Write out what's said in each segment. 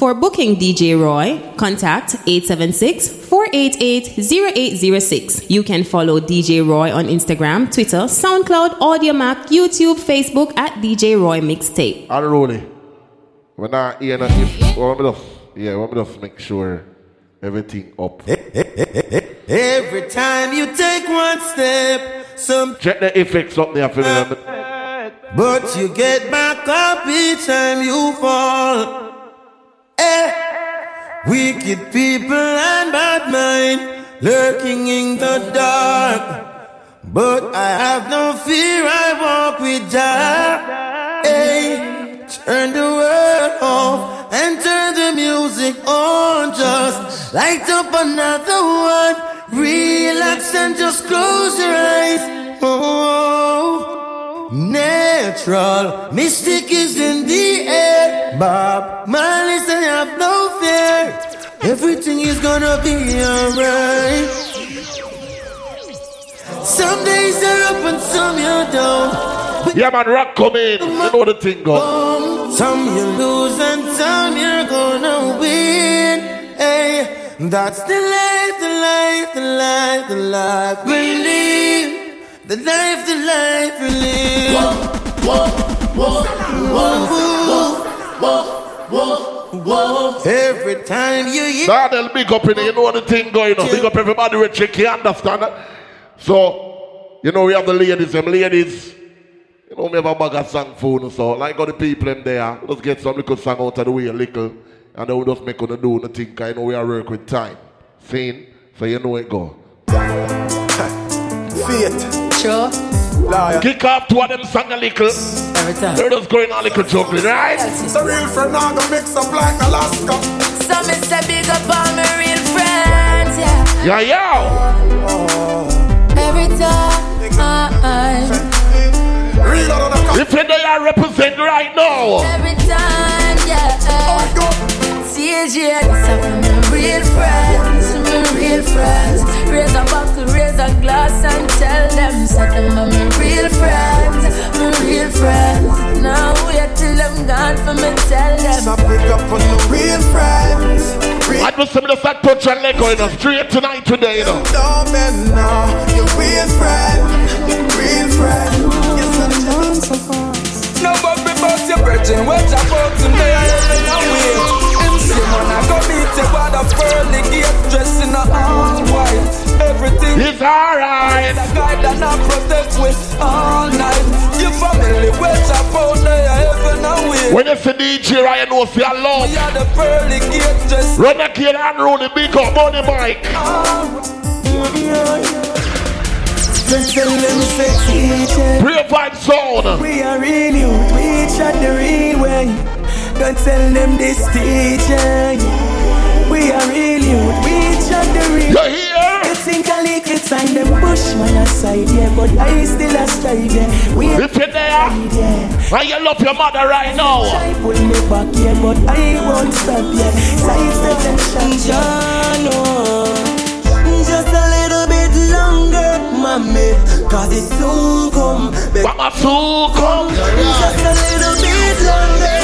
For booking DJ Roy, contact 876-488-0806. You can follow DJ Roy on Instagram, Twitter, SoundCloud, Audiomack, YouTube, Facebook at DJ Roy Mixtape. Unruly. When I hear that, if, well, me just, yeah, let me just make sure everything up. Eh, eh, eh, Every time you take one step, some Check the effects up there for me. but you get back up each time you fall. Eh, wicked people and bad mind lurking in the dark. But I have no fear, I walk with Jah. Hey, turn the world off and turn the music on. Just light up another one. Relax and just close your eyes. Oh, natural mystic is in the air. Bob Marley say have no fear. Everything is gonna be alright. Some days you're up and some you're down. Yeah, man, rock come in. You know the thing go. Some you lose and some you're gonna win. Hey, that's the life, the life, the life, the life we live. The life, the life we live. Whoa, whoa, whoa, whoa. Every time you hear. Daniel, big up in it. You know the thing going on. Big up everybody with check. Understand that? So, you know, we have the ladies. Them ladies. You know, we have a bag of song phone. So, like all the people in there, let's get some little song out of the way a little. And then we just make on do the thing. 'cause I know we are work with time. Seen? So, you know it go. Faith. Sure. Liar. Kick off to one of them song a little. Every time. They're just going a little juggling, right? The real friend now gonna mix up like Alaska. So me say big up all my real friends, yeah. Yeah, yeah. Oh. Every time, uh-uh. Real out If you they are represent right now. every time, yeah. go. CJ, this are for my real friends, my real friends. Raise a buckle, raise a glass and tell them, say them are my real friends, my real friends. Now wait till I'm gone for me tell them. So pick up on the real friends. Real I must have just that touch and leg going on straight tonight today, you know. don't bend now. Your real friend. Real friend. You're such a No but about your virgin, what about today? I have to dressed in a all white. Everything It's alright. the guy that not protect with all night. Your family, what about they are heaven and. When you see DJ Ryan, know a We are the pearly gate, dressed Run the kid and roll the big up money bike. Just tell them say teacher. Real vibe sound. We are real you, we shot the real way. Don't tell them this teacher. We are real you, we shot the real You hear? You think I lick it on the bushman aside, yeah, but I still a strive, yeah. We are If you're there, yeah. and you love your mother right now. Try pull me back, yeah, but I won't stop, yeah. Side step them shots, yeah. no. Just a little bit longer, mommy, cause it soon come. Mama soon come. Just a little bit longer.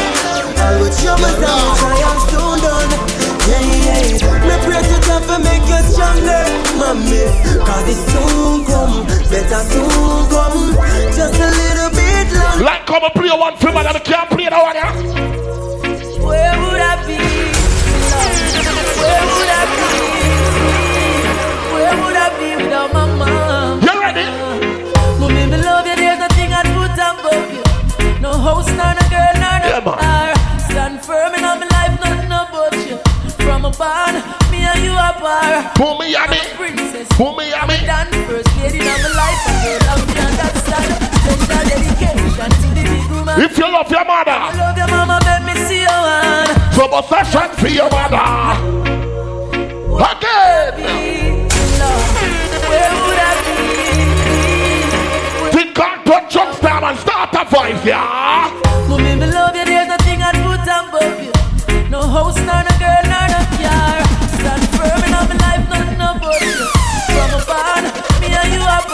All with troubles and try I'm soon done. Me pray to God for make you stronger, mommy. Cause it soon come. Better soon come. Just a little bit longer. Like come and play one film and I can't play that one. yeah? Where would I be? Where would I be? Where would I be without my mom? You ready? Mommy, me love you, there's nothing I'd put above you. No house, nor no girl, nor no Yeah, car. Stand firm in my life, nothing about you. A barn, me and you are. Pull me at me. Princess, Pull me at me. done first lady of my life. I don't love you, understand. Special dedication to the big woman. If you love your I mother, love your mama, let me see your hand. so shot for your mother. Again. Where would I be? Think on touch jump down and start a voice, yeah. Mommy, me love you, there's nothing I'd put above you. No house, nor no girl,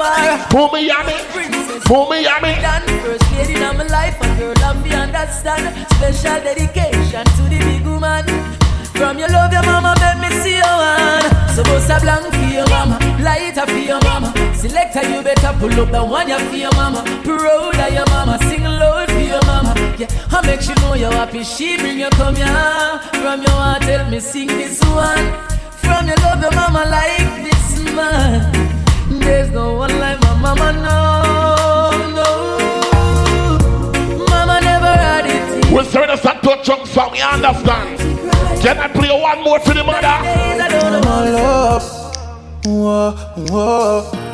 far. Pull me on Pull me on. First lady in my life, my girl, I'm beyond that stand. Special dedication to the big woman. From your love, your mama, let me see your one. So Suppose a blank for your mama, lighter for your mama. Selector, you better pull up the one you for your mama. Proud of your mama, sing loud for your mama. Yeah, I make sure know you're happy. She bring you come here. From your heart, tell me sing this one. From your love, your mama like this man. There's no one like my mama, no, no. Mama never had it. We're starting to start touch on song, you understand? Can I play one more for the mother? I don't know. My love. Whoa, whoa.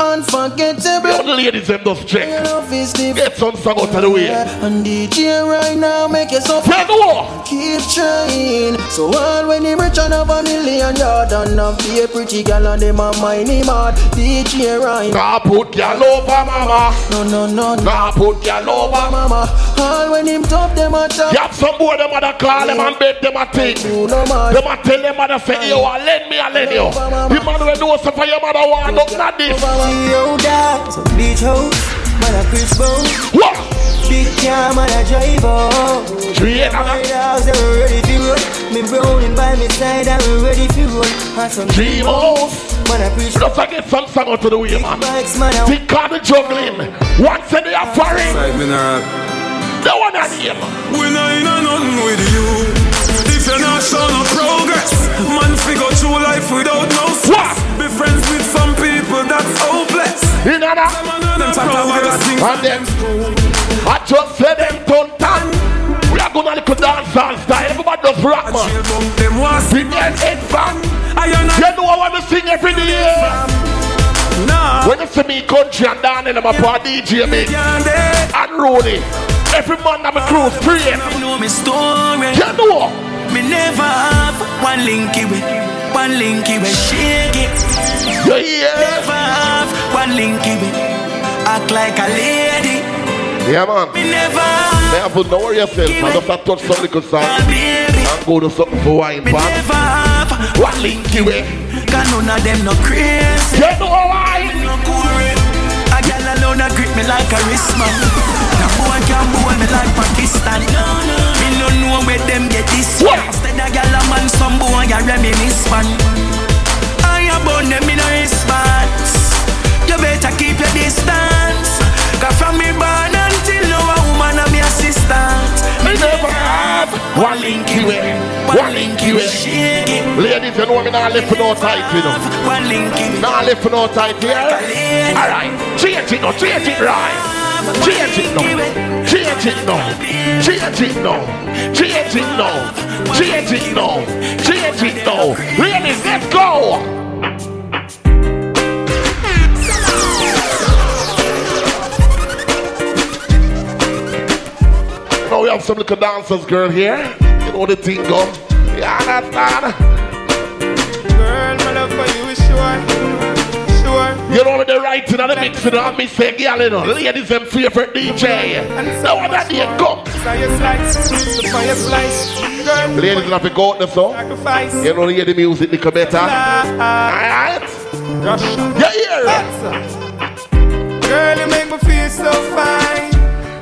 Unforgettable. The ladies them just check. love is deep. Get some song out of the way. And DJ right now make you so Tell the war. Keep trying. So all when him rich and have a million yard and have be a pretty girl and them a mind him hard. DJ right. Nah put girl over mama. No no no no. Nah put girl over Mama, all when him top them a top. Have some boy them mother call them and beg them a thing. Do no man. Them a tell them mother say, yo, lend me, I lend you. The man will know something for your mother want, not this. Yo, dad, some beach house, man a Chris Brown, What? big car, man a driver. Three and My a dogs are ready to run. Me browning by my side, I'm ready to run. And some dream house. man a preach Just to get some song out of the way, man. bikes, man a Think of the juggling. Once in the offering, Like me nah the one I name. We not in a nothing with you. If you're not showing no progress, man, figure through life without no stress. Be friends with some people that's hopeless. In another. Them type of progress things. And then, I just said them turn tan. We are gonna little dance and style. Everybody does rock, man. Them was We back. I am You know I want to sing every day. nah. When you see me country and down in my part DJ me and Rooney. Every man have a cruise free. know me story. You know. Me never have one linky with, one linky with shake it. Hear? Never have one linky with, act like a lady. Yeah, man. Me never have Never know where yourself. I just have to touch some little song a baby. and go to something for wine Me never have What link you with? Cause none of them no crazy. You know why? No cool. A gal alone a grip me like a wristman. The boy can bowl me like Pakistan. No, no. Me no know where them get this. What? Instead a gal a man, some boy a reminisce man. I a burn them in a response. You better keep your distance. Cause from me born until now a woman a me assistant. Me never have one link you with. One link you with. Shake it. Ladies, you know me not left no tight, you know. One link it. Not left no tight here. Alright, change it now, change it right. Change it now. Change it now. Change it now. Change it now. Change it now. Change it now. Ladies, let's go. Now we have some little dancers, girl, here. You know the thing go. Yeah, understand? Girl, my love for you is sure. You know, the writing and the mixing and me say, girl, you know, ladies, them favorite DJ. Now what that day come. Fire slice. Fire slice. Girl, Ladies, have to go out the song. sacrifice. You know, hear the music little better. Ah, Alright? You hear it? Girl, you make me feel so fine.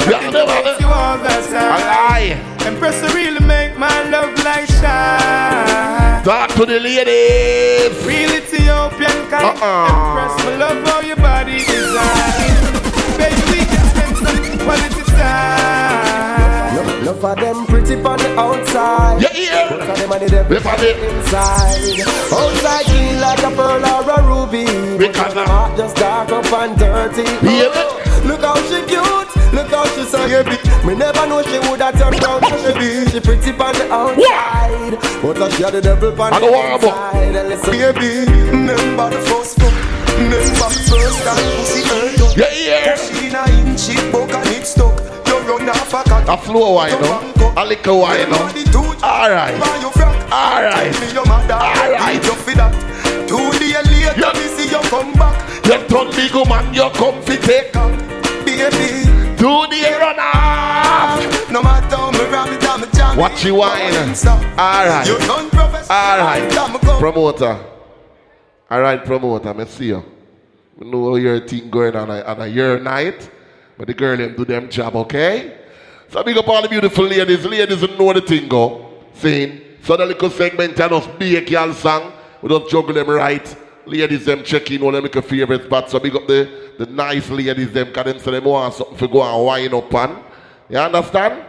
Never Makes you all the time. lie. Empress to really make my love light shine. Talk to the ladies. Real Ethiopian kind. Uh-uh. Empress, my love how your body design. Baby, we can spend some quality time. Love, love for them pretty on the outside. You hear? Look at them and them Look at it. inside. Outside clean like a pearl or a ruby. Because uh, but of- heart just dark up and dirty. Yeah. Oh, look how she cute. Look how she so baby. Me never know she would have turned down she be. She pretty on the outside, but uh, she had the devil on the go warm up. inside. And listen, baby, remember the first fuck. Remember the first time pussy hurt up. You hear? She in a inch, it broke and it stuck. You run off a cat. A flow wine, no? A little wine, no? Alright. Alright. Alright. Two days later, Yeah. me see you come back. You turn big man, you come fi take. Baby, Do the run off. no matter how me ram it, I'm a jam. Watch you wine. Alright. You done professional. Alright. A. Promoter. Alright, promoter, me see you. I know your thing going on a, on a year night, but the girl them do them job, okay? So big up all the beautiful ladies. Ladies know the thing go. Saying, so the little segment and us big y'all song. We just juggle them right. Ladies them check in all them little favorite spots. So big up the, the nice ladies them cause them say them want something for go and wine up on. You understand?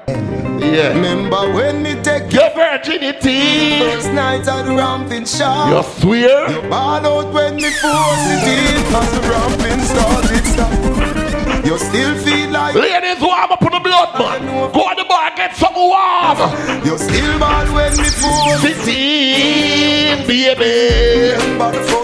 Yeah. Remember when me take Your virginity. first night at the ramping shop? You swear? You ball out when me force it in Cause the ramping started stop You still feel like Ladies warm up on the blood man. Go on the bar get some warm. You still ball when me force it Sixteen, baby. Remember the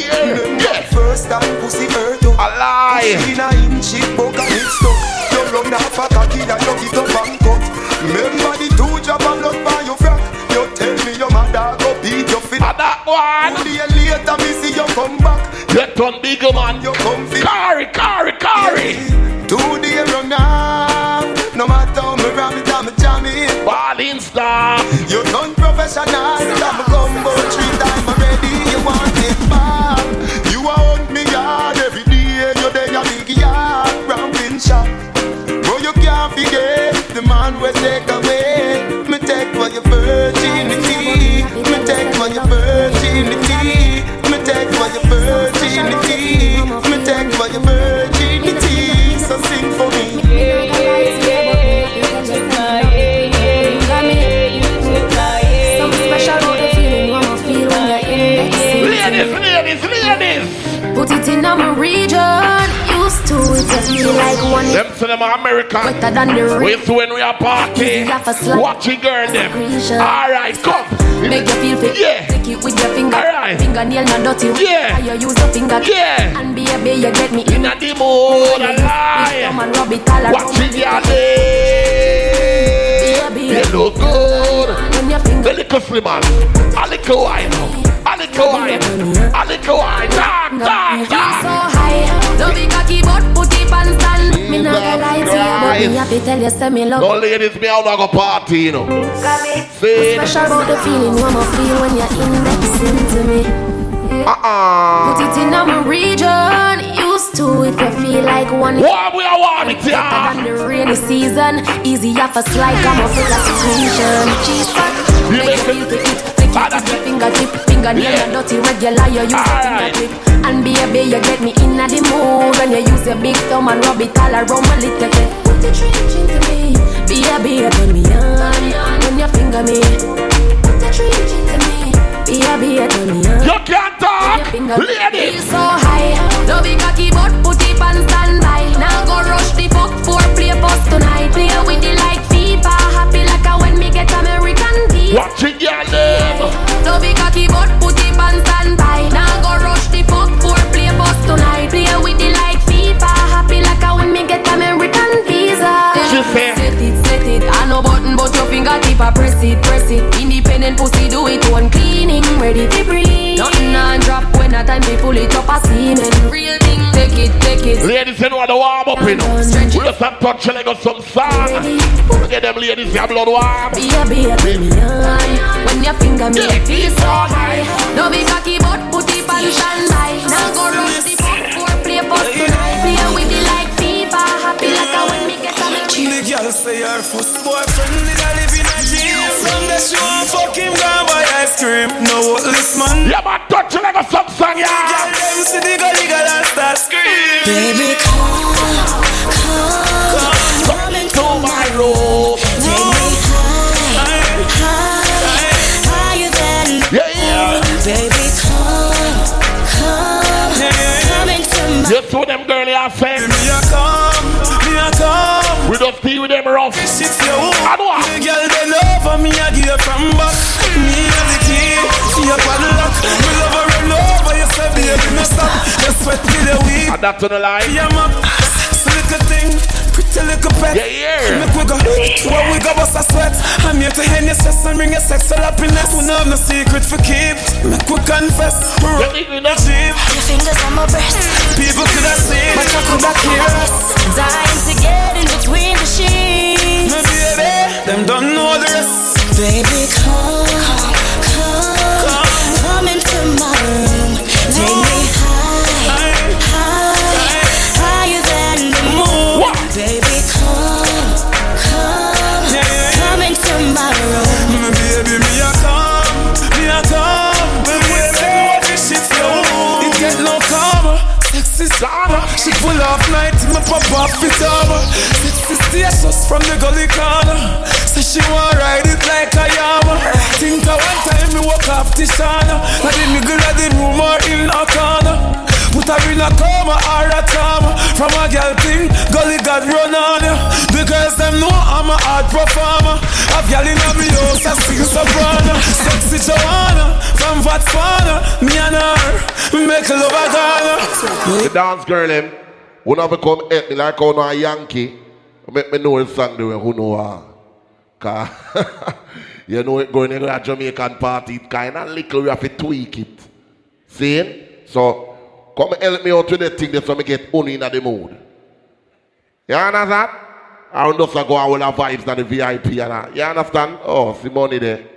first fuck Yeah, yeah, Remember yeah. the first time pussy hurt you A lie. In a inch it broke and it stuck You run off a cocky and you get up and cut Remember the two drop of blood by your frack You tell me your mother go beat your feet And that one. Two days later me see you come back Get on bigger man. You come fit Carry, carry, carry. Two days run now No matter how me ram it and me jam it Balling star. You done professional I'm a combo your virginity So sing for me Ladies, ladies, ladies. Put it in my region. Used to it, you feel like one Them say them American. better than the Wait till when we are party. Easy off a slide. Watch it, girl, them. Alright, come. Make you feel fit. Yeah. Take it with your finger. Alright. Fingernail not dirty. Yeah. How you use your finger. Yeah. And be a baby, you get me in. A the mood, a Come and rub it all around. Watch it, your day. You look good. When your finger. The little slim man. A little wine. A little wine. A little wine. Talk, talk, You so high. Don't be cocky, but put it. Me not gonna lie to you, but me to tell you, say me love. No ladies, me out go party, you know. See? Special about the feeling you must feel when you're indexing to me. Uh-uh. Put it in my region. Used to it, you feel like one. What we are want it, Better than the rainy season. Easy off a slide, come up with a situation. Fat, You make you feel to it. Take Ah, it that's with it. your fingertip, fingernail Yeah. dirty regular. You use your Alright. fingertip. And baby, you get me in the mood when you use your big thumb and rub it all around my little bit. Put the trench into me, baby, turn me on when you finger me. Put the trench into me, baby, turn me on. You can't talk. Feel so high. Don't be cocky, but put it on standby. Now go rush the fuck for play post tonight. Play with the like have touch like some song. Get them ladies, blood warm. Be a be a. When your finger me Yeah. feel so high. Don't be cocky but put it on standby. Now go rush the fuck for play post tonight. Play with the like FIFA. Happy like a when me get a me The girl say her first boyfriend did a live a jail. From the show, fuck him, go buy ice cream. No list man. Yeah, man, touch like some song, Girl, yeah. them see the gully girl and start scream. Baby, you have. Me a come, me a come. We just deal with them rough. Shit your I know. The girl they love her, me a give from back. Me a the key, she a padlock. Me love her over, you say baby me stop. You sweat till the week. And that's on the line. Yeah, map. Little thing, pretty little pet. Yeah, yeah. Make we go, when we go bust a sweat. I'm here to hand your stress and bring your sexual happiness. We know have no secret for keep. Make we confess, we You rock think we know? cheap. Your fingers on my breast. People could have seen, but you could have hear us. Dying to get in between the sheets. My baby, them don't know the rest. Baby, come, come, come into my room. Pop off it over. Sixty stations from the gully corner. Say she want ride it like a yama. Think of one time me walk off the shana. Like the nigga the room or in a corner. Put her in a coma or a trauma From a girl thing, gully God run on ya The girls them know I'm a hard performer Have girl in a house, I sing soprano Sexy Joanna, from Botswana Me and her, We make love a Ghana The dance girl them, who never come help me like how no a Yankee. Make me know the song the way who know her. Cause you know it going to a Jamaican party, it kinda little we have to tweak it. See? So come help me out with the thing that so me get only in the mood. You understand? I don't just go all the vibes and the VIP and that. You understand? Oh, see money there.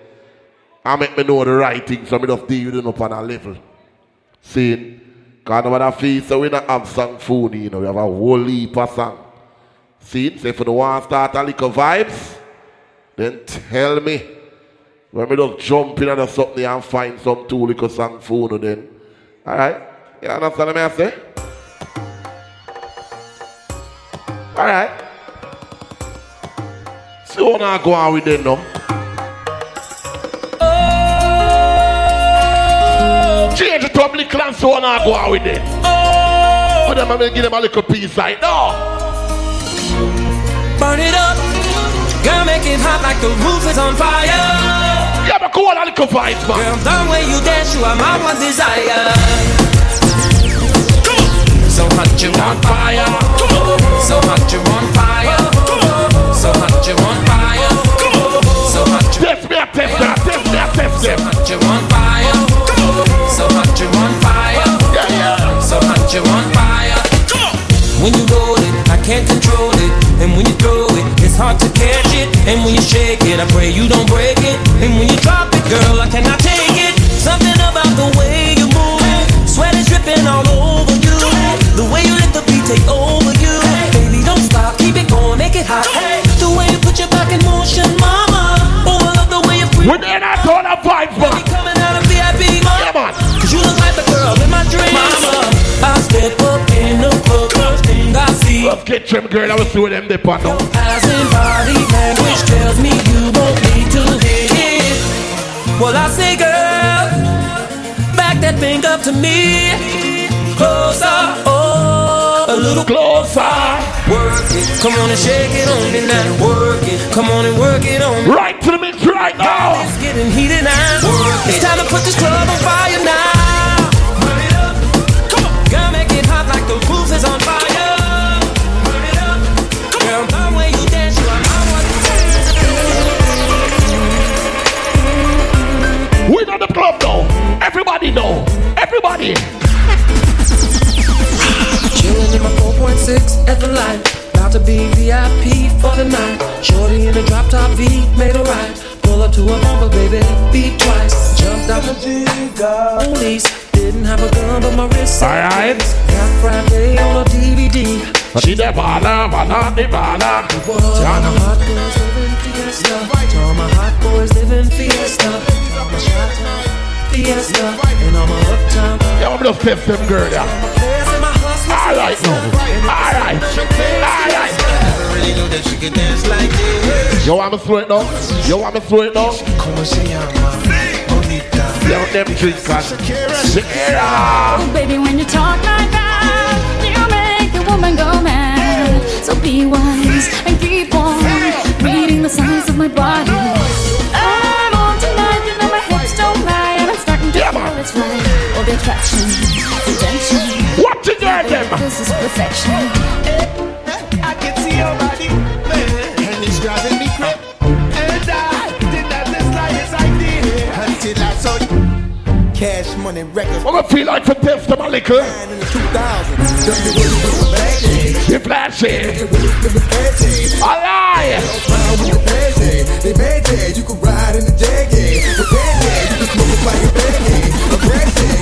I make me know the right thing so me just deal with it up on a level. See? Because no matter feast, so we not have song food, you know, we have a whole heap of song. See? If you want to start a little vibes, then tell me. When me just jump in and something and find some two little song food then. Alright? You understand what I'm say? Alright. So you wanna go on with them now? Change it up little and so on go on with them. Oh. But them I'm gonna give them a little piece right now. Burn it up. Girl, make it hot like the roof is on fire. Yeah, but go on a little vibes, man. Girl, the way you dance, you are my one desire. So hot you on fire. So hot you on fire. So hot you on fire. So hot you Test me, I test them, test me, I test So hot you on fire You on fire. When you roll it, I can't control it. And when you throw it, it's hard to catch it. And when you shake it, I pray you don't break it. And when you drop it, girl, I cannot take it. Something about the way you move Sweat is dripping all over you. The way you let the beat take over you. Baby, don't stop, keep it going, make it hot. The way you put your back in motion, mama. Oh, I love the way you freak there not all the Let's get them, girl. I will see what them they pan now. Body language tells me you won't need to hit it. Well, I say, girl, back that thing up to me. Closer, oh, a little Closer. Work it, come on and shake it on me now. Work it, come on and work it on me. Right to the mix right now. It's getting heated now. It's time to put this club on fire now. She the bala, bala, the bala. Tell my hot boys living fiesta. Tell my hot boys living fiesta. My shot fiesta. And all my uptown Yeah, I'm just test them, girl. Yeah. players and my hustlers. All right, no. All right. All right. really know that she could dance like this. You want me to throw it want me to throw it? Bonita. Yeah, them drink and Shakira. Baby, when you talk like that, woman go mad. So be wise and keep on reading the signs of my body. I'm on tonight, you know my hips don't lie, and I'm starting to Yeah, feel it's right. All the attraction, attention, What you got them? this is perfection. Cash money records I'm gonna feel like for test them a little. in the 2000s. Just the way you do the back day, You flashy. the back day. All right. Smile with the bad they. You can ride in the jag, yeah. The bad you can smoke it like a bag, yeah. A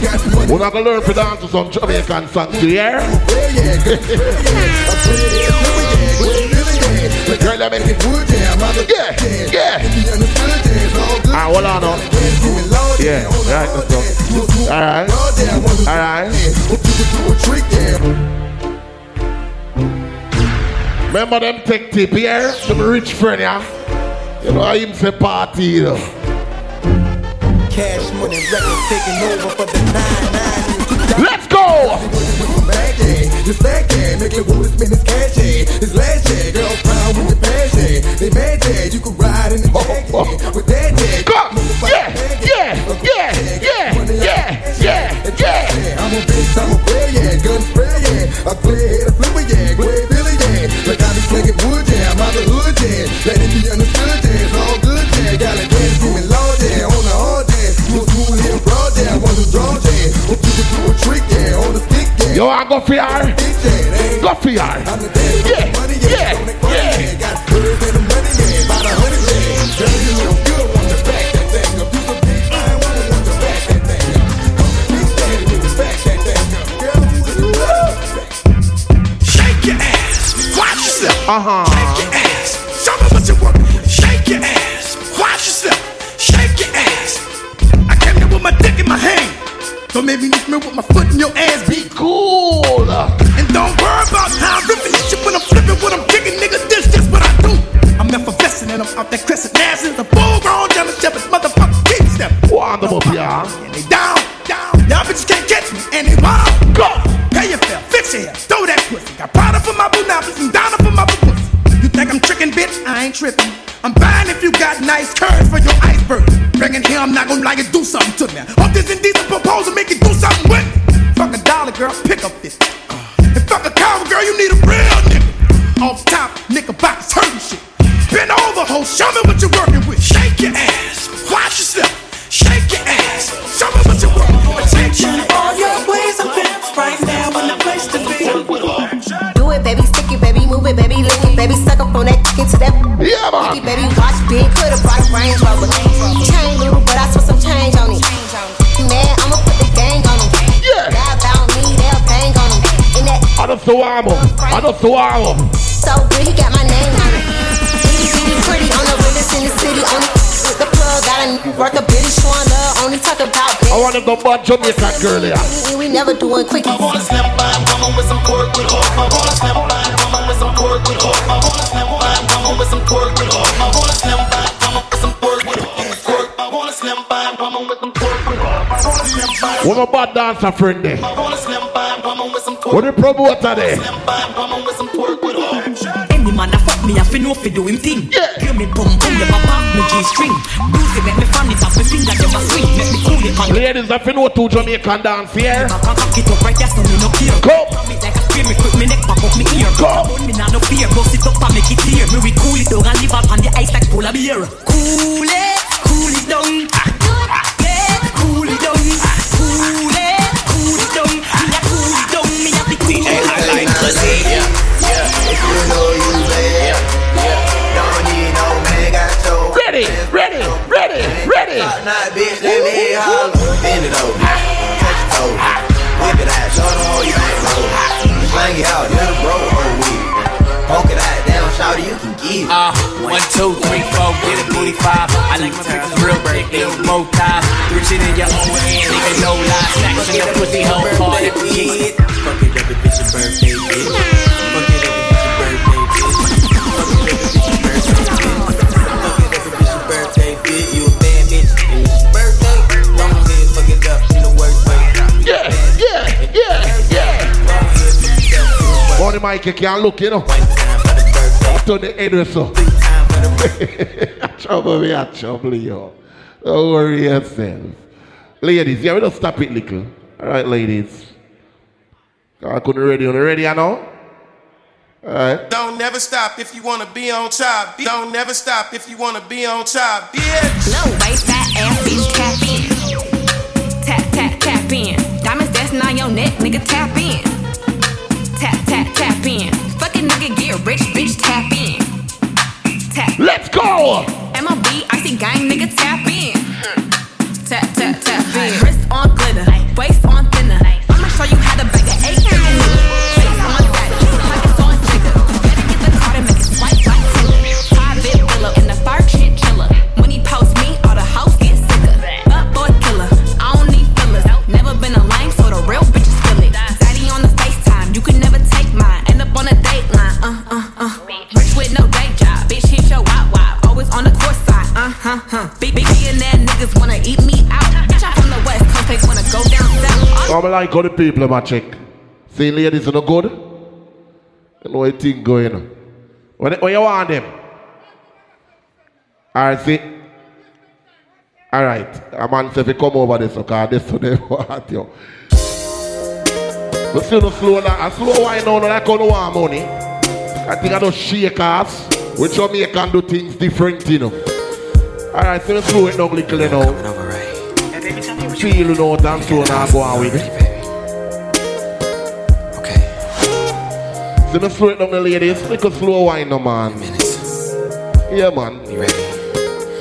got the We're not gonna learn to dance to some Jamaican hear? yeah, yeah. Good, yeah. A pretty ass woman, yeah. With a really, yeah. But Girl, let me. wood I'm a Yeah, yeah. If you understood, yeah, it's all good. Ah, hold on now. Give me low, Yeah, right, let's go. All right. All All right. What you could do a trick, yeah. Remember them take tip here? Some rich friend, yeah? You know, I even say party, you know. Cash money taking over for the 9 Let's go! Bad yeah, this bad yeah, make it spend his cash yeah. This last yeah, girl proud with the past yeah. They mad yeah, you can ride in the oh, jag yeah. Oh. With that yeah, Go! Yeah, yeah, yeah, yeah, yeah, yeah, yeah. I'm a bitch, I'm a player, yeah, gun spray, yeah. I play head, a flipper, yeah, Greg Billy, yeah. Like I be slinging wood, yeah, I'm out the hood, yeah. Let it be understood, yeah, it's all good, yeah. Got a dance, give me low, yeah, on the hard, yeah. Smooth here, broad, yeah, I want to draw, yeah. Hope you can do a trick, yeah, on the stick, yeah. Yo, I go for your. Go for your. I'm the daddy Yeah, Got the not gonna like it, do something to me. I don't so warm up. so good, he got my name on it. Bitty, bitty, pretty, on the realest in the city, on. The plug got a n- worth a bitty, showing only talk about I want to go back Jamaica girl, yeah. We, we never doing quickies. I wanna slam by a woman with some pork with hope. I wanna slam by a woman with some pork with hope. I wanna slam by a woman with some pork with hope. I wanna slam by a woman with some pork with hope. I wanna slam by a woman with some pork with hope. I wanna slam by a What my bad dancer friend there? I wanna slam by a woman with some pork. What the promoter there? Any man a fuck me, I fi know fi do him thing. Yeah. Hear me boom boom, you pop off me G string. Bruce it, make me fan it off me finger, them a swing. Make me cool it on Ladies, if you know two Jamaican dance here, back and cock it up right there, so me no care. Go. Like a spear, me quick me neck pop up me ear. Go. Bun me nah no fear, bust it up and make it clear. Me we cool it down and leave out on the ice like polar beer. Cool it, It over, touch your toe, whip it out, show them how you back roll. Slang it out, you're the bro, oh we. Poke it out, down, shout it, you can it. Uh, one, two, three, four, get it, booty five. I like my pictures real big, they bow tie. Three shit in your own hand, nigga, no lie. Stacks in your pussy hole, it kid. Fuck it up if it's your birthday, bitch. On the mic, you can't look, you know. One time for the birthday, Turn head so. three time for the birthday. trouble, me a trouble, yo. Don't worry yourself. Ladies, yeah, we don't stop it little. All right, ladies. I couldn't ready. On ready, I know. All right. Don't never stop if you wanna be on top. Don't never stop if you wanna be on top. Bitch. Low waist, fat ass, bitch, tap in. Tap, tap, tap in. Diamonds dancing on your neck, nigga, tap in. Tap, tap, in. Fucking nigga, get rich, bitch, tap in. Tap. Let's go. MOB, icy gang, nigga, tap in. Tap, tap, tap in. Wrist on glitter, waist on thinner. I'ma show you how to bag an eight Huh. Big, and that niggas wanna eat me out. Bitch, I'm from the West wanna go down south. I'm like good people, my chick. See, ladies, no good. You know what thing going on. What, what you want them? All right, see. All right, a man said, if you come over this, okay, this today for what you? But still, no slow, a slow wine on, like all the money. I think I don't shake ass. We can do things different, you know. Alright, so let's slow it down little, you know. Feel you know what I'm so now go on with it. So let's slow it down the ladies. Little slow wine no man. Yeah man. You ready?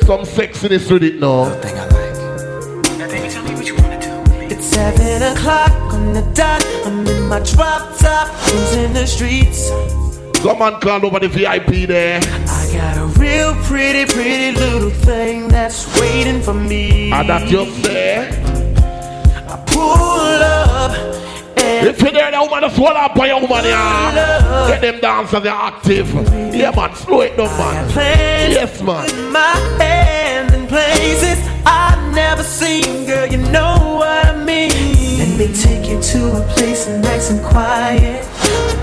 Some sexiness with it now. It's seven o'clock on the dot. I'm in my drop top, cruising the streets. Some man call over the VIP there. I got a real pretty, pretty little thing that's waiting for me. Ah, and that you say. I pull up and If you're there, the woman just hold up by your woman, yeah. Get them dancers, they're active. Yeah, man, slow it down, man. plans Yes, man. my hand in places I've never seen. Girl, you know what I mean. Let me take you to a place nice and quiet.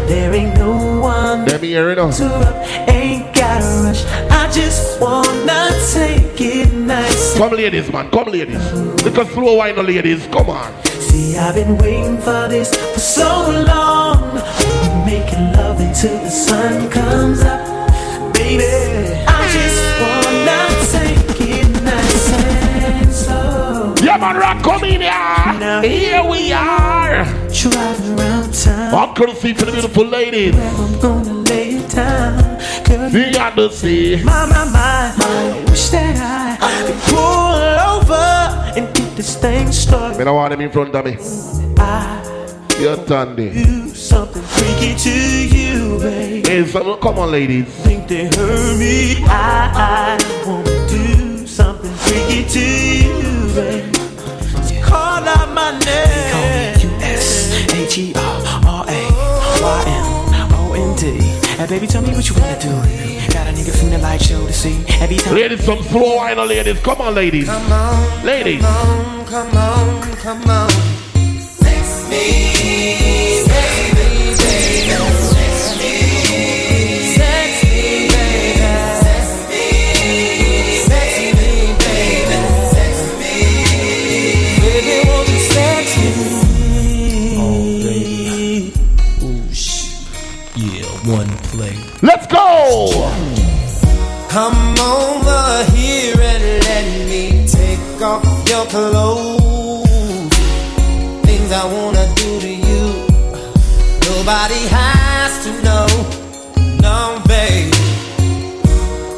There ain't no one Let me hear it now. to up, ain't gotta rush. I just wanna take it nice. Come, ladies, man, come, ladies. Little slow wine, no ladies, come on. See, I've been waiting for this for so long. We're making love until the sun comes up, baby. I just wanna take it nice and slow. Yeah, man, rock, come in here. Here we are. Driving around town, Uncle see for the beautiful ladies. I'm gonna lay it down. Girl, got to see. my, my, my, I wish that I could pull over and get this thing started. Me don't want them in front of me. I You're Tandy. do something freaky to you, babe. Hey, so, come on, ladies. think they heard me. I, I wanna do something freaky to you, babe. So call out my name. Call me H-E-R-R-A-Y-M-O-N-D Hey baby, tell me what you wanna do Got a nigga from the light show to see Every time Ladies, some slow wine, no ladies. Come on, ladies. Come on, Ladies. come on, come on, come on. Sex me, sex me, Let's go. Come over here and let me take off your clothes. Things I wanna do to you. Nobody has to know. No, babe.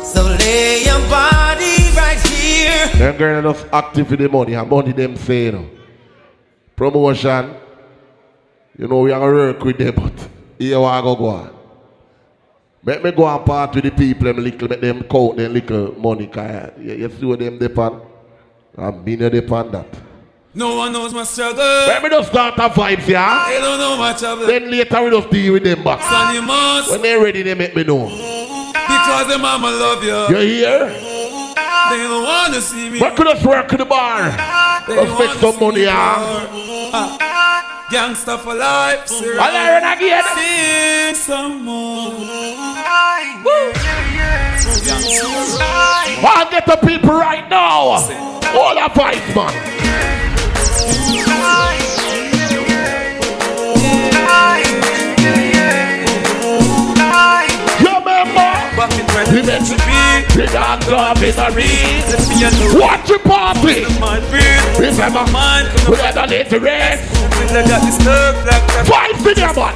So lay your body right here. Are just active for the money and money them say, you know. Promotion. You know, we are going to work with them, but here we are going to go on. Make me go and part with the people, them little, make them count them little money. You, you see what them depend? I'm being depend that. No one knows my struggle. Let me just start a vibes, yeah? They don't know my trouble. Then later we just deal with them back. When they're ready, they make me know. Because the mama love you. You hear? They don't wanna see me. But could us work in the bar. They Let's make some money? Ah, Gangsta for life. Sing I learn again. Sing some more. I'll get the people right now. All the vibes, man. You remember? We meant to be the dance of misery. Watch the party. Remember, we had a little rest. In your man.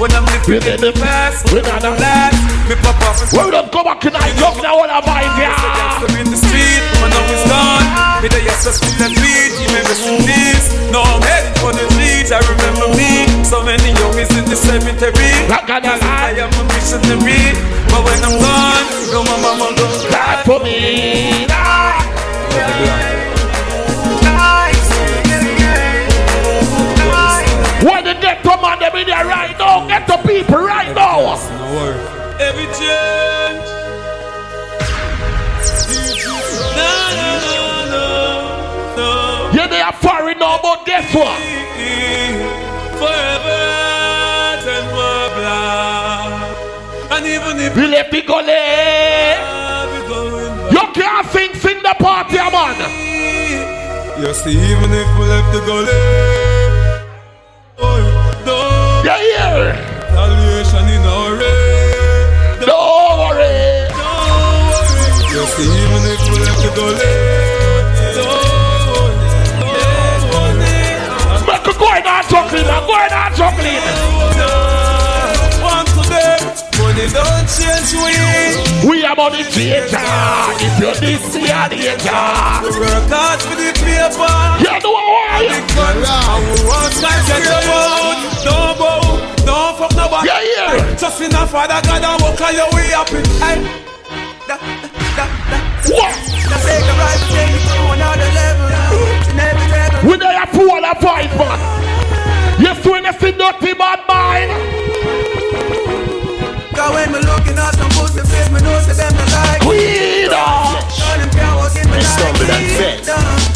When I'm living in the past, we not a last. Me pop off We don't go back tonight. Look now all vibes, yeah. In the street, man, now it's gone. Me the yes, just spit and beat, you may rest in peace. No, I'm heading for the I remember me. So many youngies in the cemetery. I am a missionary. But when I'm gone, no, my mama goes Clap for me. When the get come on, in there right now. Get the people right now. Every change. No, no, no, no, no. Yeah, they are foreign now, But guess what? Forever and more black. And even if We left the gully. You can't sing, sing the party, man. You see, even if we left the gully, oh, no. Yeah, yeah. In our way. Don't worry. Don't worry. You see, even if we left the gully, juggling, I'm going on juggling. Want today, money don't change we. We are money changer. If you this, we are the danger. We work hard for the paper. You know why? Big man, I will want like get your out. Don't bow, don't fuck nobody. Yeah, yeah. Just in a father God and walk on your way happy. Hey. Da, da, da. What? Now take the right thing to another level. Never, never. We there are full of fight, man. Yes, when you see dirty bad mind. Cause when me looking at some pussy face, me know say them not like We know. Ah. All them can't walk in me like.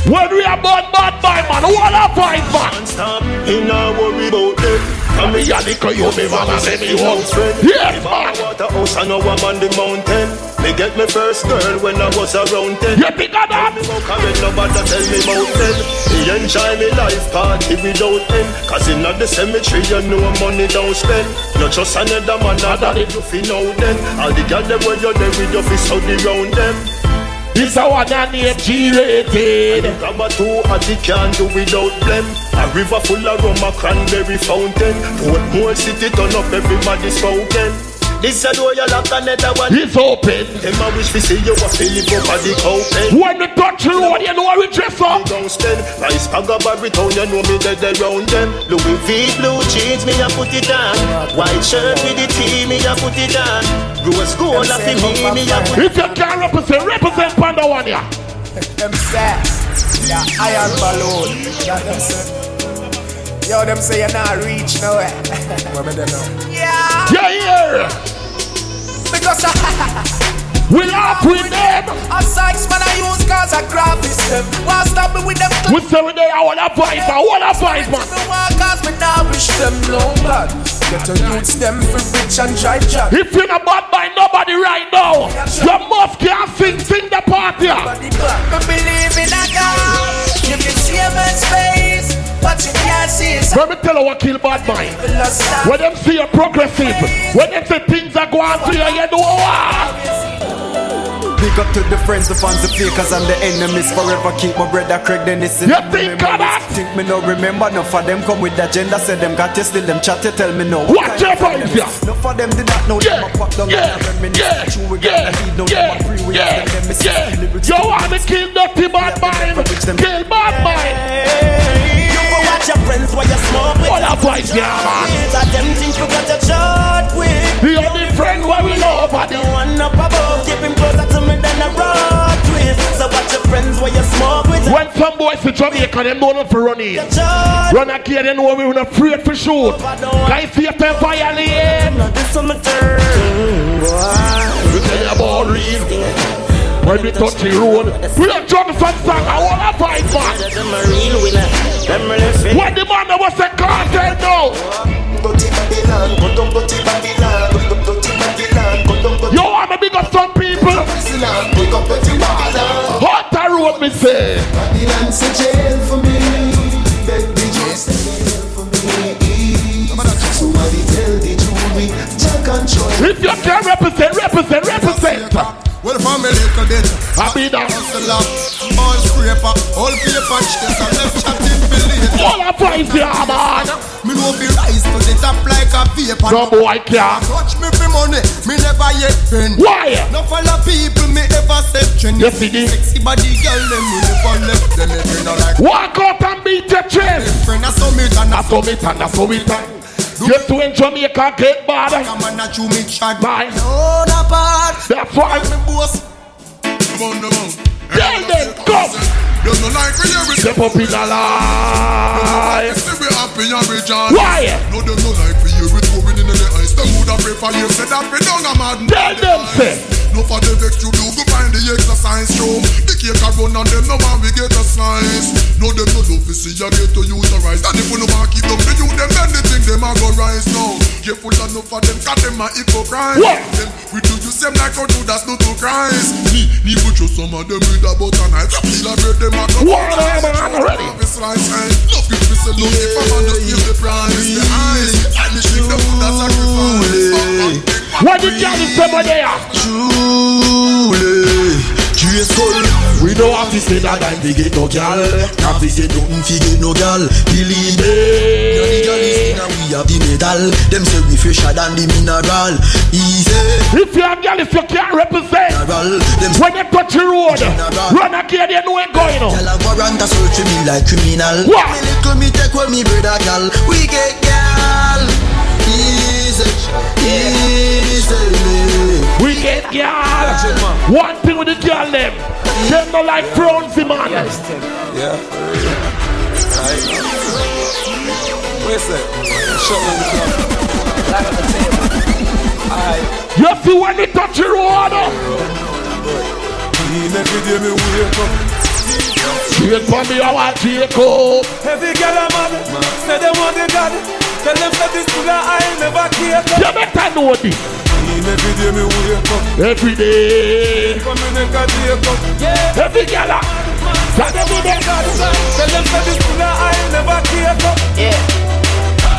When we are bad, bad mind, man. What a fight, man. Stop, he not worry about them. And me a little you, me mama say me home. Yes, man. Waterhouse, I know I'm on the mountain. Me get my first girl when I was around 10. You think of that? Me walk around, nobody tell me about them. Me enjoy me life party without end. Cause in the cemetery, you know money don't spend. Not just another man, another you fi know them. All the girls them where you there with your fist out the round them. This a one that name G-rated. Grab a two at the can do without them A river full of rum, a cranberry fountain. Portmore city turn up, everybody spoken. This a door you lock another one. It's open. Them a wish to see you a Philip up at the cowpen. When we touch the road, you know what we dress up. Don't spend Rice Pagga Barrytown, you know me dead around them. Louis V blue jeans, me a put it on. White shirt with the tee, me a put it on. Rose gold a fi me, me a put it If you can't represent, represent Panda one here. Them say, yeah, iron balloon. Yeah, them say. Yo, them say you're not reach nowhere. What me they know? Yeah. Yeah, yeah. Because We laugh with them. a sykes man I use cause I graphis them. Why stop me with them? We say we there, I want a vibe, I want a vibe, man. Me want cause me now wish them long blood. Get to use them for rich and drive job. If you're not bad by nobody right now, you must can't sing, sing the party. Me believe in a God. You can see him in space, but you can't see his Let me tell you what kill bad mind. When them see you progressive, when them say things are going to you, you know what? Big up to the friends, the fans, the fakers, and the enemies. Forever keep my brother Craig Dennis in You my think memories. of that? Think me no remember, no for them come with the agenda. Say them got you, still them chat, you tell me no. Watch your vibes, yeah. No for them did not know them a pop down Yeah, and reminisce. yeah, True, we yeah, got the heat, no yeah, them a free, we yeah, have them nemesis. yeah. The lyrics You to want to kill dirty bad mind? Kill bad mind. You go watch your friends while you smoke with What a fight, yeah, man. That them think you got a shot with The only friend where we love are The one up above Keep him closer to me than a rod twist So watch your friends while you smoke with When some boys in Jamaica, them know not for running. Run again, they know we not afraid for shoot. Guys, see if they violate. This my turn We tell you about real. When we touch the road, we don't jump some song. I want to fight, man. Them a real winner Them really fit What the man that was a cartel now? Yo, I'm a big up some people. Hot a road, me say. If you can represent, represent, represent. Well, from a little bit, I be that. hustle up, all scraper, all paper chase, and left chatting believe. All a price, yeah, man. Me know be rise to the top like a paper. No boy can't. Touch me for money, me never yet been. Why? No follow people, me ever set trend. Yes, it is. Sexy body girl, them we never left them. If you like Walk out and beat your chest. friend, I saw me and I saw it and I saw it. Get to in Jamaica, get bad. Come on, I chew me chat. Bye. No, no part. That's why. Me boss. Come on, come on. Tell them, go. You don't like when you step up in a life. We and rejoice. Why? No them no like for you with going in the. Them for you. Say that we don't a mad. Tell them say. No for the vex you do go find the exercise room. The cake a run and them no man we get a slice. No them no love to see you get to use rise. And if we no want keep up the youth, them anything them a go rise now. Careful enough for them, cause them a hypocrite. What? Then we do you same like do that's no to Christ. Me, me put you some of them with a butter knife. You feel a bread them a go. What? I'm ready. Slice, eh? Love it, we say love it, for man just give the price. The eyes, and the shit them put a sacrifice. What the girl is over there? Truly, Trace skull. We don't have to say that I'm get no gal. To say nothing to get no gal. Believe me. Of the gal is in and we have the medal. Them say we fresher than the mineral. Easy. If you have girl, if you can't represent, when you touch the road, run again, you know it going on. Gal a warrant a search me like criminal. What? Me little me take when me brother gal. We get gal. Easy, easy. We get girl. One thing with the girl them, them no like Fronzy man. Yeah. Right. Where's that? Shut on the club. Light on the table. Alright. You see when they touch the road? Clean every day me wake up. Wait for me, I want Jacob. Every girl I'm mad. Say they want the God. Tell them that this fool I never care. You better know this. Every day me wake up. Every day. Come in and get Jacob. Yeah. Every girl. ah. Tell them that Tell them that this fool I never care. Yeah.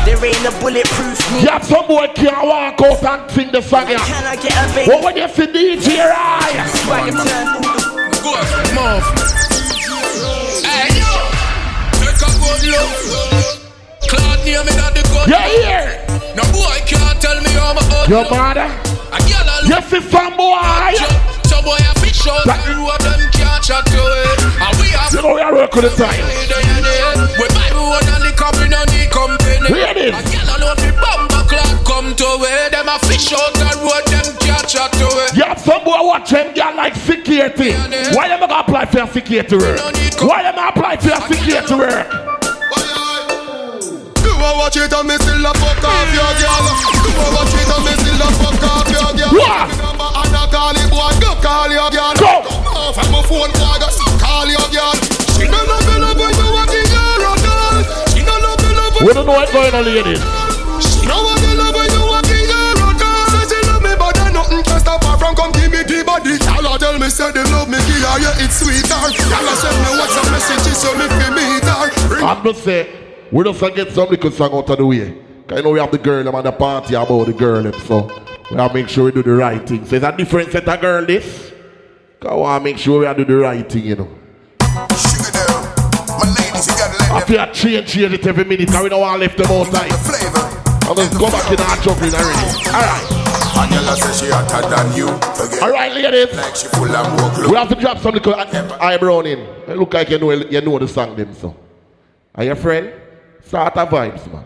There ain't a bulletproof me. Yeah, some boy can't walk out and sing the song. Yeah. Can I get a baby? But when you see DJ Ryan, Swagger turn. Go move. Hey yo, take a good look. Cloud near me that the good. you here? No boy can't tell me how my own. Your mother? A girl a You see some boy? So boy a fish out the road them can't chat to it. And we have You know we are working the time. we buy one and the company no need company. Hear this. A girl a know fi bumper clock come to it. Them a fish out the road them can't chat to it. Yeah, some boy watch them girl like security. Why them gonna apply for a security work? Why them apply for a security work? A watch it and me still a fuck off your girl. You a watch it and me still a fuck off your girl. What? Number and a call it boy, go call your girl. Go. Off of my phone boy, go call your girl. She no love you love when you walk in your girl. She no love you love We don't know what's going on, ladies. She no want you love when you walk in your girl. Say she love me but then nothing can stop her from come give me the body. Y'all tell me say they love me, give her yeah it's sweeter. Y'all send me WhatsApp messages so me meet her. I'm just say, we just get some little song out of the way. Cause you know we have the girl I'm at the party about the girl them, so we have to make sure we do the right thing. So it's a different set of girl this. Cause I want to make sure we have to do the right thing, you know. Sugar down. My ladies, you gotta let I feel change, change it every minute, cause we don't want to left them out time. flavor. I'll just go back in our juggling already. Alright. Angela says she hotter than you. Forget Alright, ladies. like she full of more glue. We have to drop some little eyebrow in. It look like you know you know the song them so. Are you friend? Start a vibes, man.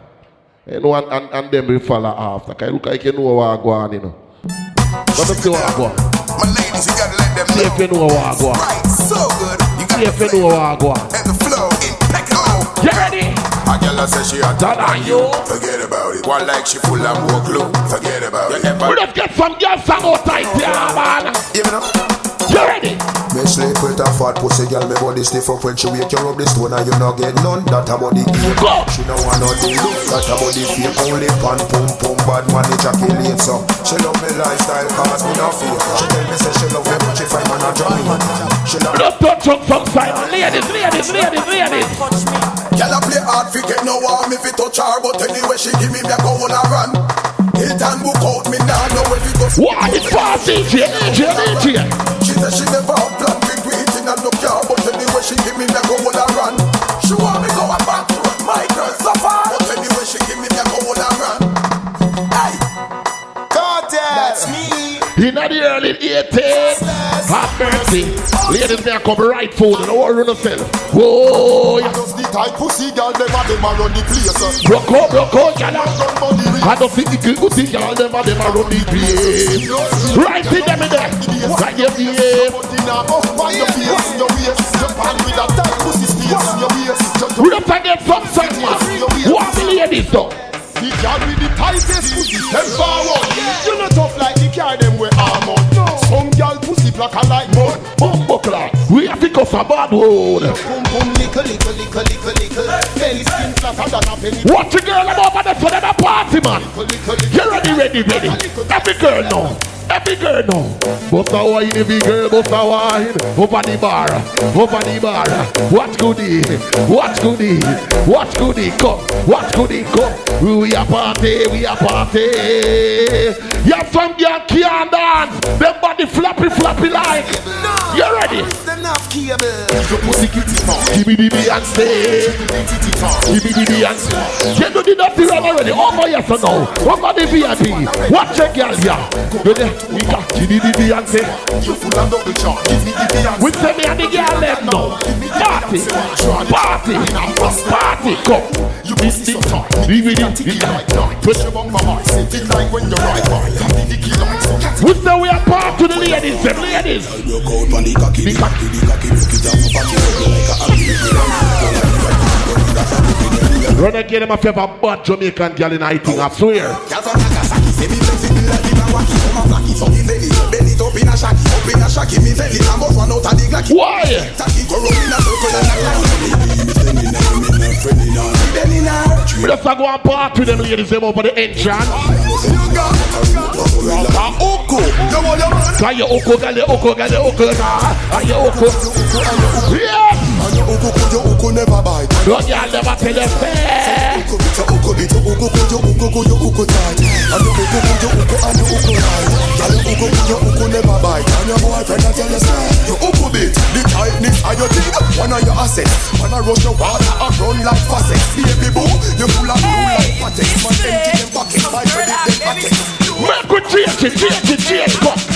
You know, and, and, and them will follow after. Cause look like you know what I go on, you know. Let me see what I go on. My ladies, you gotta let them See if you know what I go on. Right, so good. You got See if you know what I go on. and the flow impeccable. You ready? Angela says she hotter than you. Forget about it. One like she full of more glue. Forget about it. Just get some girls song out tight here, man. You ready? Me sleep with a fat pussy girl, me body stiff up when she wake you up the stone and you not get none. That a body cake. Go. She no want no do. That a body fake. Only pan pum pum bad man it calculate so. She love me lifestyle cause me no fake. She tell me say she love me but she find man a Jamaican. She love Just touch up some Simon. Ladies, ladies, ladies, ladies. Girl a play hard fi get no warm if it touch her But anyway she give me me a go a run Hit and book out me now know if it goes What? It's for DJ, DJ, DJ. She said she never have plan fi do it in a no car But anyway she give me me a go on a run She want me go a back road my girl so far But anyway she give me me a go on a run Hey! Kartel! That's me in the early 80s, have mercy. Ladies, they come right food. You know what run yourself. Whoa, yeah. I just need tight pussy, girl. Them a them a run the place. Rock out, rock out, girl. I don't see the good pussy, girl. Them a them a run the place. Right in them in there. Right in there. We don't forget some song, man. One million is done. The girl be the tightest pussy, the forward. You're not tough like I like mud little little. Belly skin flatter than a penny. Watch the girl I'm over there for them party, man. You ready, ready, ready. Every girl now. Every girl now. Bust a wine, every girl bust a wine. Over the bar, over the bar. Watch goodie, watch goodie, watch goodie come, watch goodie come. We a party, we a party. You have some girl can't dance. Them body floppy, floppy like. You ready? Cable. Your pussy kitty Give me the Beyonce. Give me the Beyonce. You do the dirty run already. Yes or no? Over the VIP. Watch your girl here. Go there. We got give me the Beyonce. You full of double charge. Give me the Beyonce. We say me and the girl them now. Party. Party. Party. Come. You pussy so tight. Me the Ticky like night. Push your bum my Sit it like when you ride by. Give me the key like so. We say we are part to the ladies. Them ladies. You go on the cocky. The cocky. The cocky. Look it down. Back it up like a Run again, my favorite bad Jamaican girl in I think, I swear. Girl from Nagasaki, say me flexible like the Kawaki. Come and blacky, so me belly, belly it up in a in a shacky. I'm out one out of the glacky. Why? We just go and part with them ladies them over the entrance. Oko, you want your man? Can you oko, gal, you oko, gal, you oko, nah. And you oko. Yes! And your oko, your oko never bite. No girl never tell you your your your your your your your your your never. And your a tell you say, your bit, the tightness your thing, one of your assets. Rush your water, run like. Baby you full of blue like. Man empty them pockets, my credit. Make change it, change it, change it.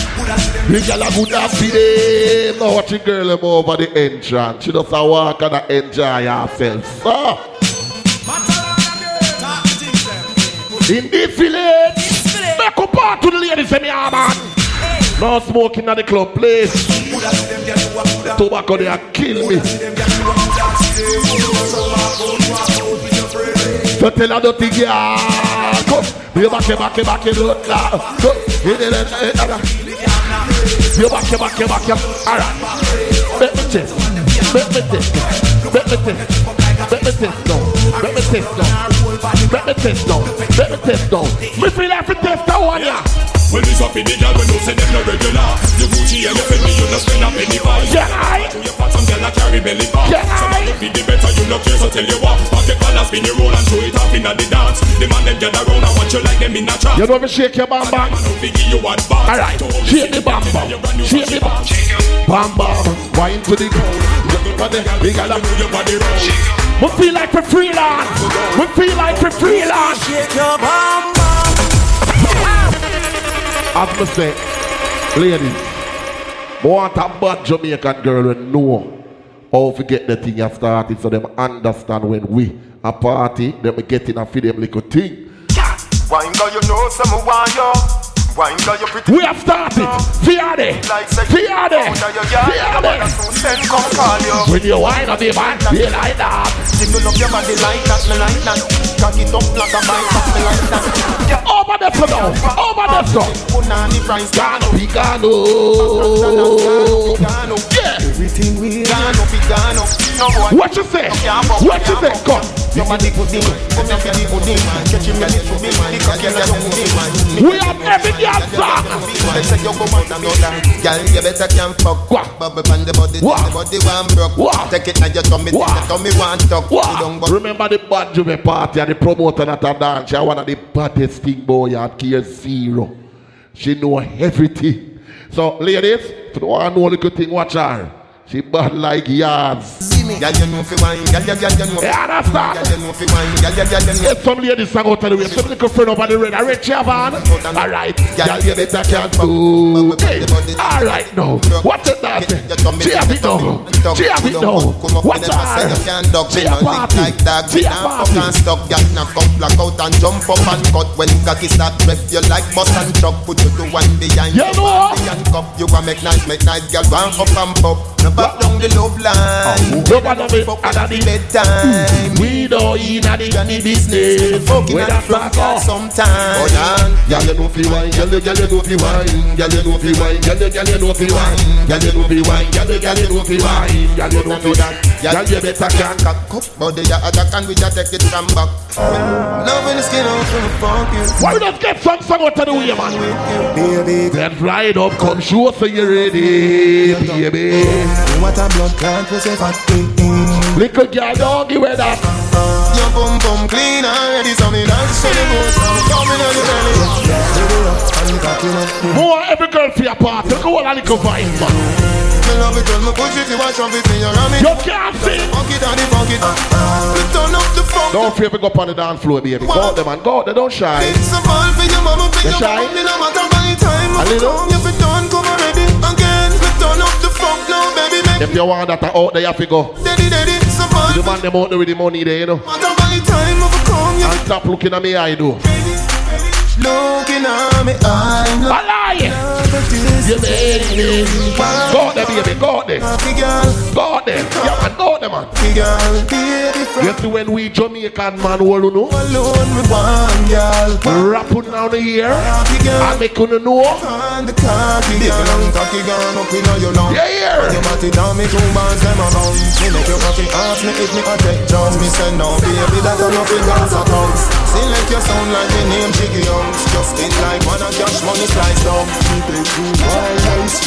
The girl a good happy day. Now watch the girl over the entrance. She just a walk and a enjoy herself. So. In this village, make up part to the ladies and ah, man. No smoking at the club place. Tobacco they a kill me. So tell her dirty girl, come. You back, back, back, don't laugh. Come. You did it, eh, eh, eh. You back, you back, you back, you. All right. Make me test. Make me test. Make me test. Make me test now. Make me test now. Make me test now. Make me test now. Me feel like to test that one, yeah. When it's up in the girl, when you say them no regular You Gucci and you fed me, you no spend a penny for Yeah, I To your fat, some girl a carry belly fat Yeah, I. Some of the the better, you no care, so tell you what Pop your collar, spin your roll and show it off in the dance The man them gather round and watch you like them in a trap You know me shake your bam bam. Man, who figure you what bad All right, shake the bam bam. Shake the bam. Bam bam. Wine to the ground. Body, big gal up. your body round We feel like we freelance. We feel like we freelance. Shake your bum As me say, ladies, I want a bad Jamaican girl who know how to get the thing you started so them understand when we a party, them get in and feed them little thing. Girl, you know some want you. Wine girl, you pretty. We have started. Fiade. Fiade. Under your yard, your mother Fiade. soon send come call you. When you wine on the man, you like that. Jiggle up your body like that, me like that. Cock it up like a bike, me like that. Over the floor now. Over the floor. Punani price, Gano, Picano. Yeah. Everything we Gano, Pigano. No boy. What you say? What you say? Come. Somebody pudding, come here for the pudding. Catch him a little bit, the cocky and the pudding. We have every song. They say you go out another Girl, you better can fuck Bubble on the body, the body one broke Take it now your tummy, the tummy one tuck You. Remember the bad Juve party and the promoter at a dance. One of the baddest thing boy at Gear Zero. She know everything. So ladies, if you want to know the good thing, watch her. She bad like yards. Girl, you know fi wine, girl, girl, girl, you know You understand? Girl, you know fi wine, girl, girl, girl, you know Get some ladies sing out of the way. Some little friend on the red. I reach your van. Alright. Girl, you better can't do. Hey. Alright now. What is that? Have it. She have it now. Watch her. She a party. like that, She we a not fuck and party. stuck Girl, knock up, black out and jump up and cut When cocky start rep, you like bus and truck Put you to one behind You know what? You a make nice, make nice Girl, one up and pop No back down the love line oh, No Love and love and a the bedtime. We don't eat a the the business. Fucking Where at that the front fuck yard off? sometime. Oh yeah, girl you know fi wine, girl you girl you know fi wine, girl you know fi wine, girl you girl you know fi wine, girl you know fi wine, girl you girl you know fi wine, girl you know fi that, girl you better can. But the other can we just take it from back. Loving the skin off from the funky. Why we just get some song out of the way, man? Baby, Then ride up, come show so you ready, baby. what a blood clot we say fat. Little girl, don't give it that. Your bum bum clean already, so me dance to the. I'm coming on the belly. Baby, up and cock it up. More every girl for your part. Look at all the little vibes, man. Me love it when me push it, you watch on it, me around me. You can't sing. Funk it and the funk turn up the funk. Don't fear go up on the dance floor, baby. Go out there, man. Go out there, don't shy. It's a ball for your mama, for You your shy? mama. Me no matter by time. A little? If you want that out there, you have to go. daddy, daddy. The man them out there with the money there, you know. matter by time. If you come, you And stop looking at me eye, though. looking at me. I'm A lie. You made me. Go out there, baby. Go out there. happy girl, Go there. Yeah, man. Go out there, man. girl. From You when we Jamaican man, all you know, alone, me one girl. rapping down Happy girl. and make you know. On the cocky long cocky gone up in your long Yeah, yeah. Your body down me two bands them around Me make your cocky ask me if me a take chance Me say no baby that a nothing guns a tongues Select your sound like me name Jiggy Youngs think like one of cash money slice down Me take you wild ice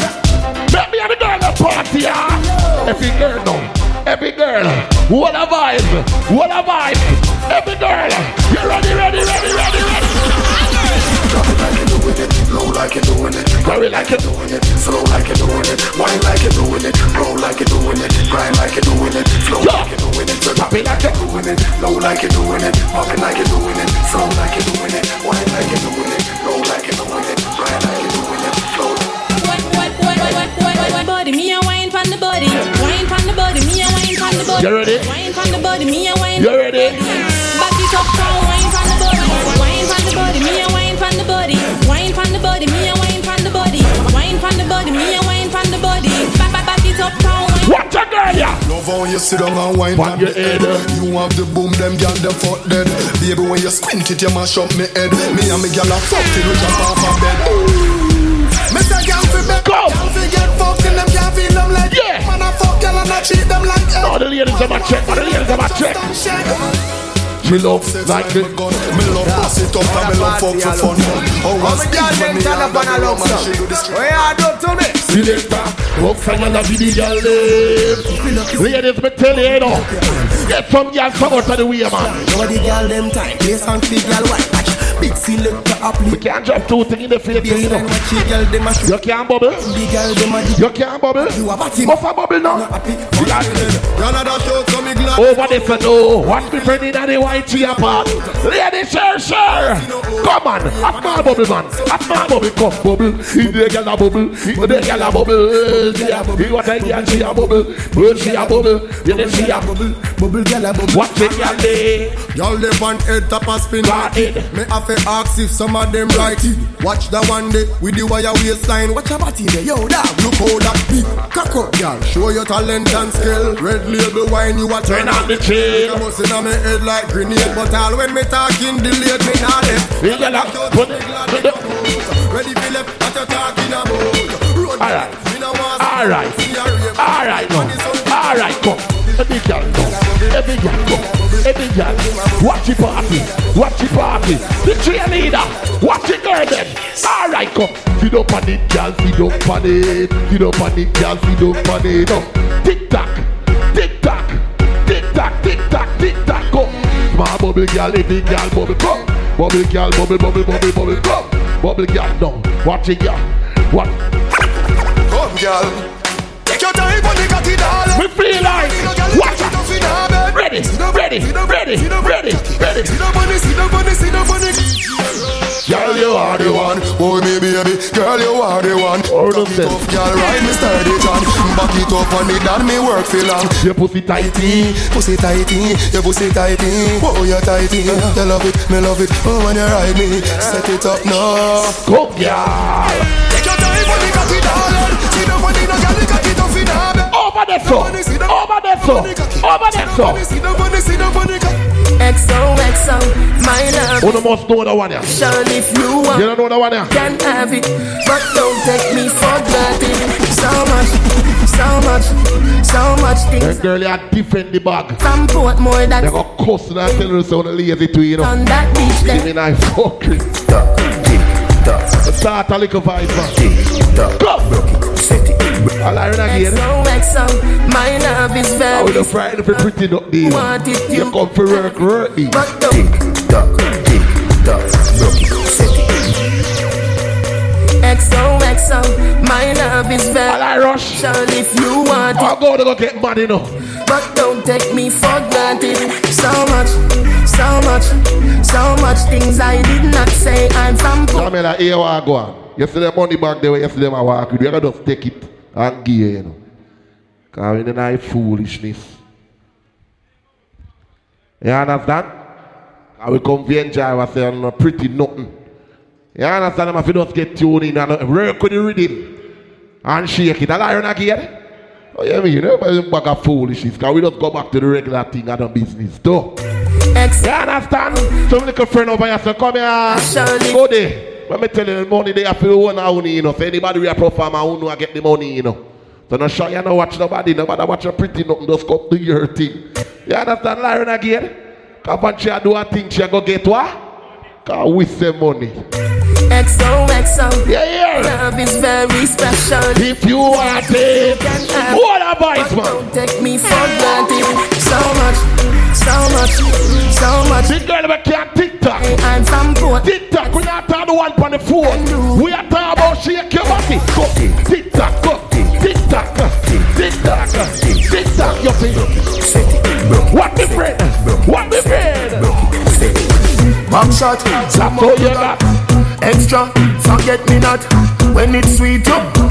Let me and the girl at party, yeah. Every girl now. Every girl. What a vibe. What a vibe. Every girl. You ready, ready, ready, ready, ready. Drop it like you're doing it, low like you're doing it, Very like it. doing it, slow like you're doing it, wine like you're doing it, roll like you're doing it, grind like you're doing it, flow like you're doing it, Pop it like it. doing it, low like you're doing it, popping like you're doing it, slow like you're doing it, wine like you're doing it, You ready? Wine from the body, me a wine. On the body. You ready? Up, from wine. Watch a girl, yeah. Love how you sit down and wine on your head. head. Eh? You have the boom, them gal them fuck dead. Baby, when you squint it, you mash up me head. Me and me gal a fuck till we jump off a bed. Say gal fi bed, Go. gal fi get fucked and them can't feel them like Yeah. Man a fuck gal and I treat them like Oh, the ladies have a check. Oh, the ladies have a check. She love like it. Me love bust it up and me love fuck for fun. Oh, what's girl them turn up on a love song. Oh yeah, don't tell me. Selector, walk from and a video girl live. Ladies, me tell you, you know. Get some girl come out of the way, man. Now the girl them time Play song for girl white watch Big selector up We can't drop two things in the face, you know. Baseline watch the girl them a shoot You can't bubble. The girl them a dig You can't bubble. You a batty Off a bubble now. happy Canada show so me glad. Over there for no. Watch me friend in the white tea apart. Lady, sure, sure. Come on. A small bubble, man. A small bubble. Come, bubble. In the girl a bubble. In the girl a bubble. She a. What a girl, she a bubble. Bird, she a bubble. You know, she a bubble. Bubble girl a bubble Watch it, girl, there. Y'all they want head top a spin Right like it. it. Me have to ask if some of them right it. Watch that one day with the wire waistline. Watch your body there, yo dog. Look how that big cock up, girl. Show your talent and skill. Red label wine, you a Turn on the chain. Bustin' on me head like grenade, but all when me talking delayed, me nah left. You girl a put it. put it. Ready for left, what you talking about? Road Alright. Alright. see a rave. Alright. Alright, come. Every girl, come. Every girl, come. Every girl. Watch the party. Watch the party. The cheerleader. Watch the girl then. Alright, come. Feed up on it, girl. Feed up on it. Feed up on it, girl. Feed up on it. No. Tick tock. Tick tock. Tick tock. Tick tock. Tick tock. Come. Small bubble girl. Every girl bubble. Come. Bubble girl. Bubble, bubble, bubble, bubble. Come. Bubble girl. No. Watch it, girl. What? Come, girl. Take your time on the cocky, darling. We feel like. Out. Ready, ready, ready, ready, ready. See the money, see the money, see the money. Girl, you are the one. Oh, Boy, me baby. Girl, you are the one. Hold on, then. Tough girl, ride me sturdy, John. Back it up on me, done me work for long. Your pussy tighty. Pussy tighty, your pussy tighty. Oh, you tighty. You love it, me love it. Oh, when you ride me, set it up now. Go, girl. Take your time on the cocky, darling. See the money, no girl, you got it off in her bed. Over the floor. Over the so. Over there, so. XOXO, my love. Who the most know the one here? Sean, if you want, You don't know the one here? can have it, but don't take me for granted. So much, so much, so much things. That girl you defend the bag. From Portmore that They go cussing and telling us how the lazy to you know. on that beach Give there. me nice fucking. Start a little vibe, man. Go! I'll iron again. XOXO, my love is I very would have if you pretty up there. Want it, You come for work, work me. But don't XOXO, my love is very I rush. Sean, if you want I'll go to go get money now. But don't take me for granted. So much, so much, so much things I did not say. I'm from that here I go. You see the money back there, you see them I walk with. You gotta just take it and it, you know. Cause we deny foolishness. You understand? I will come to enjoy ourselves and pretty nothing. You understand? I'm if you just get tuned in and uh, work with the rhythm and shake it. I'll iron again. Oh, yeah, me, you know, but bag of foolishness. Cause we just go back to the regular thing and the business, though. You understand? Some little friend over here say, come here. Go there. Let me tell you, the money they have to own own, you know. So anybody we are perform, I know I get the money, you know. So no shy, you know, watch nobody. Nobody watch a pretty nothing. Just come do your thing. You understand, Lion again? Come on, she do a thing, she go get what? Cause we say money. XOXO. Yeah, yeah. Love is very special. If you want it, what a voice, man. Don't take me for granted. So much, so much, so much. Big girl the one on the phone. We are talking about shake your body. Go, TikTok, go, TikTok, go, TikTok, go, TikTok, you see. What the friend? What the friend? Back shot, some more you got. Extra, forget me not. When it's sweet, you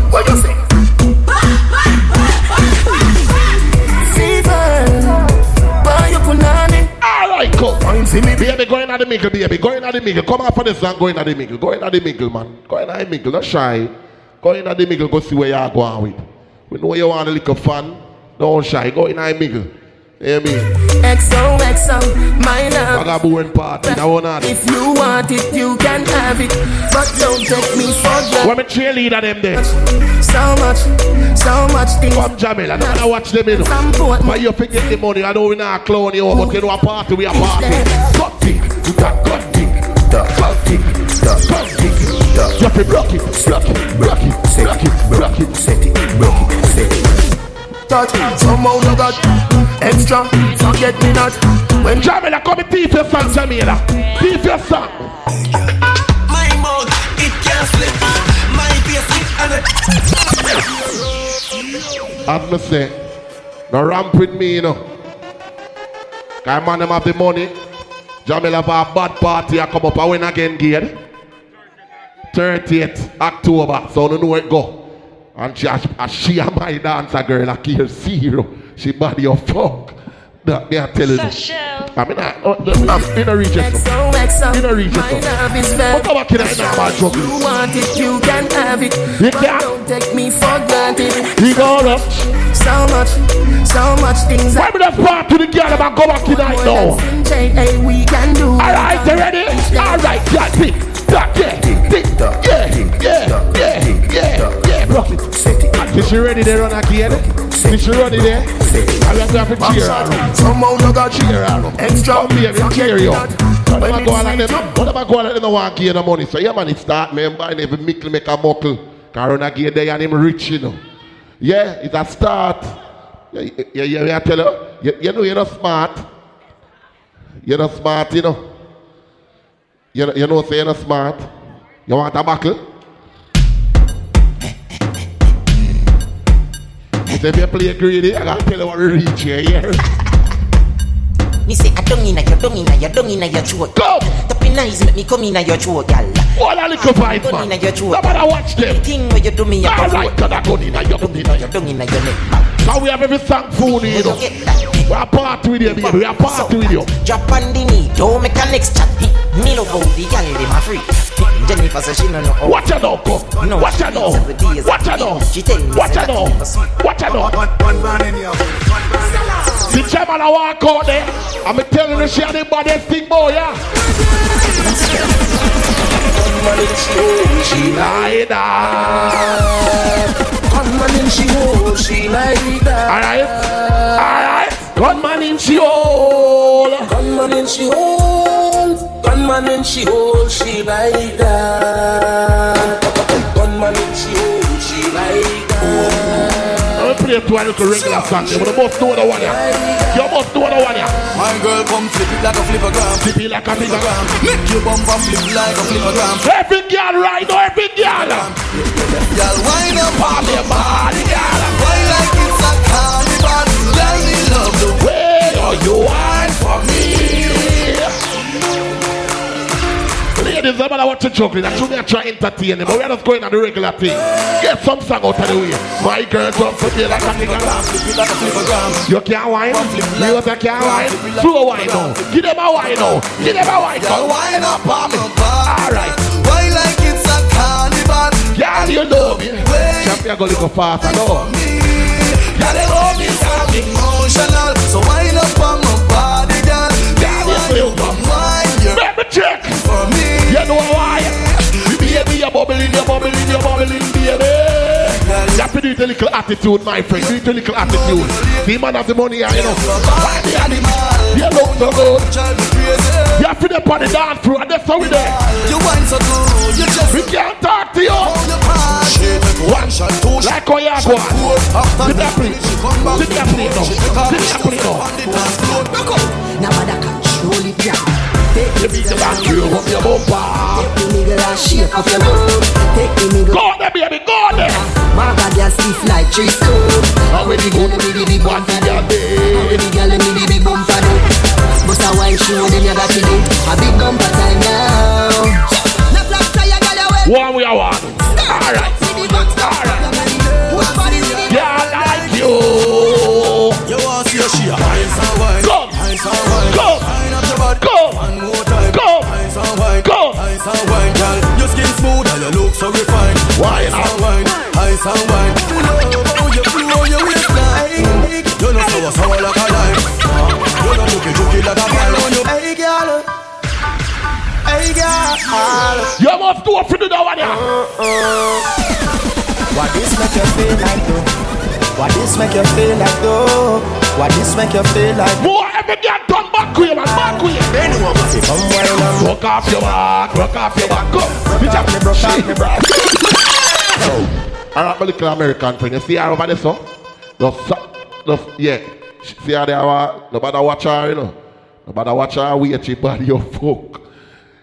the middle, baby, going at the middle. Come out for this and going at the middle, going at the middle, man. Going at the middle, not shy. Going at the middle, go see where you are going with. We know you want a little fun. Don't shy, go in the middle. Hear me? XOXO, my love. Vagabond party, that one on If you want it, you can have it. But don't take me for granted. Me cheerleader them there. So much, so much things. Come Jamila, don't wanna watch them in. But you forget the money, I know we not clown you, but you know a party, we a party. It, that cut it, that cut it, that cut it, that You have to block it, block it, block it, block it, block it, set it, block it, set it. That, somehow you got extra, forget me not. When Jamila, come and thief your song, Jamila. Thief your song. My mouth, it can't slip. My face, it and As me say, no ramp with me, you know. Cause man them have the money. Jamila have a bad party, I come up and win again, Gade. 30th October, so no know where it go. And she, as she and my dancer girl, like here zero. She body of fuck. That me I tell you. I mean, I, uh, the- I'm in a region. XOXO, In a region. my love is very But come back here and now, man, special. You want it, you can have it. You But can. don't take me for granted. You go up. So much, so much things. Why we just part to the girl and go back tonight now? Hey, we can do. Alright, you ready? Alright, yeah, tick, tock, yeah, tick, tock, yeah, yeah, yeah, yeah, yeah, rock it. Is she ready there on again? Eh? Is she ready there? I have to have to cheer her. Somehow you got cheer her. extra, Come here, cheer you. What am I going like sweet, them? What am I going like them? Want to give the money? So yeah, man, it start me and buying every mickle make a muckle. Cause I get there and him rich, you know. Yeah, it's a start. Yeah, yeah, yeah, yeah, I tell you, you, you know you're not smart. You're not smart, you know. You you know, say you're not smart. You want a buckle? If you play greedy, I gotta tell you what we reach here, yeah. Me say I don't inna your dung inna your dung inna your throat. Go. Top in eyes make me come inna your throat, gal. What a little vibe, man. inna your throat. Nobody watch them. Thing where you do me All right, got a gun inna your gun inna your dung inna your neck. Now we have every you know. We are party with you, baby. We are party with you. Drop on the knee, don't make a next chat. Me love how the gal dem a free. Jennifer says she no know how. Watch out now. No, Watch out now. Watch out now. She tell me Watch say out that now. thing was sweet. Watch out now. One man in here. The chairman I walk out there. I'm telling you, she had the baddest thing, boy, yeah. She like ah. that. Gunman in she hole, she like that. Ah. Alright, alright. Gunman in she hole. Gunman in she hole, gunman in she hole, she like that. Gunman in she hole, she like that. I'm play to a little regular song, there, but you must know the one, yeah. You must know the one, yeah. My girl come flip it like a flippergram. Flip it like a flippergram. Make your bumper flip like a flippergram. Every girl right now, every girl. Girl, wind up on your body, girl. Why like it's a carnival? Girl, me love the way you want Ladies, I'm gonna watch the juggling. I should be try to entertain them, but we're just going on the regular thing. Get some song out of the way. My girl jump for me like a nigga. You can't whine. You also can't whine. Slow whine now. Give them a whine now. Give them a whine. So whine up on me. Alright. Why like it's a carnival? Girl, you know me. Champion go little faster, no. Girl, you know me, so emotional. So wind up on my body, girl. Girl, you know me. Let me check. For me. You know why? Baby, you're bubbling, you're bubbling, you're bubbling, baby. You have to do it a little attitude, my friend. Do it a little attitude. The man have the money, you know. Why the animal? You look so good. You have to be on the dance floor, and that's how we there. You wine so good, you just We can't talk to you. One shot, two shot. Like how you are going. Sit there, please. Sit there, please, no. Sit there, please, no. Now I control it, yeah. Take the you up your bumper. the nigga and off your. Take the nigga. Baby, girl stiff like the big me the big bum for them. Bust a wine show them you got to. A big bumper. One we are one. Alright. Yeah, Wine Wines and wine. Wines and wine. You know how you flow your waistline. You know sour sour like a lime. You know juky juky like a pine on your. Hey girl. Hey girl. You must do it for the one, yeah. What this make you feel like though? What this make you feel like though? What this make you feel like? Boy, every girl turn back with you, man. Back with you. Anyone must come wine and Broke off your back, broke off your back. Go. Bitch, off me, broke off me, broke. All right, my little American friend. You see her over there, so? Just, just, yeah. See her there, nobody watch her, you know. Nobody watch her, wait, she body your fuck.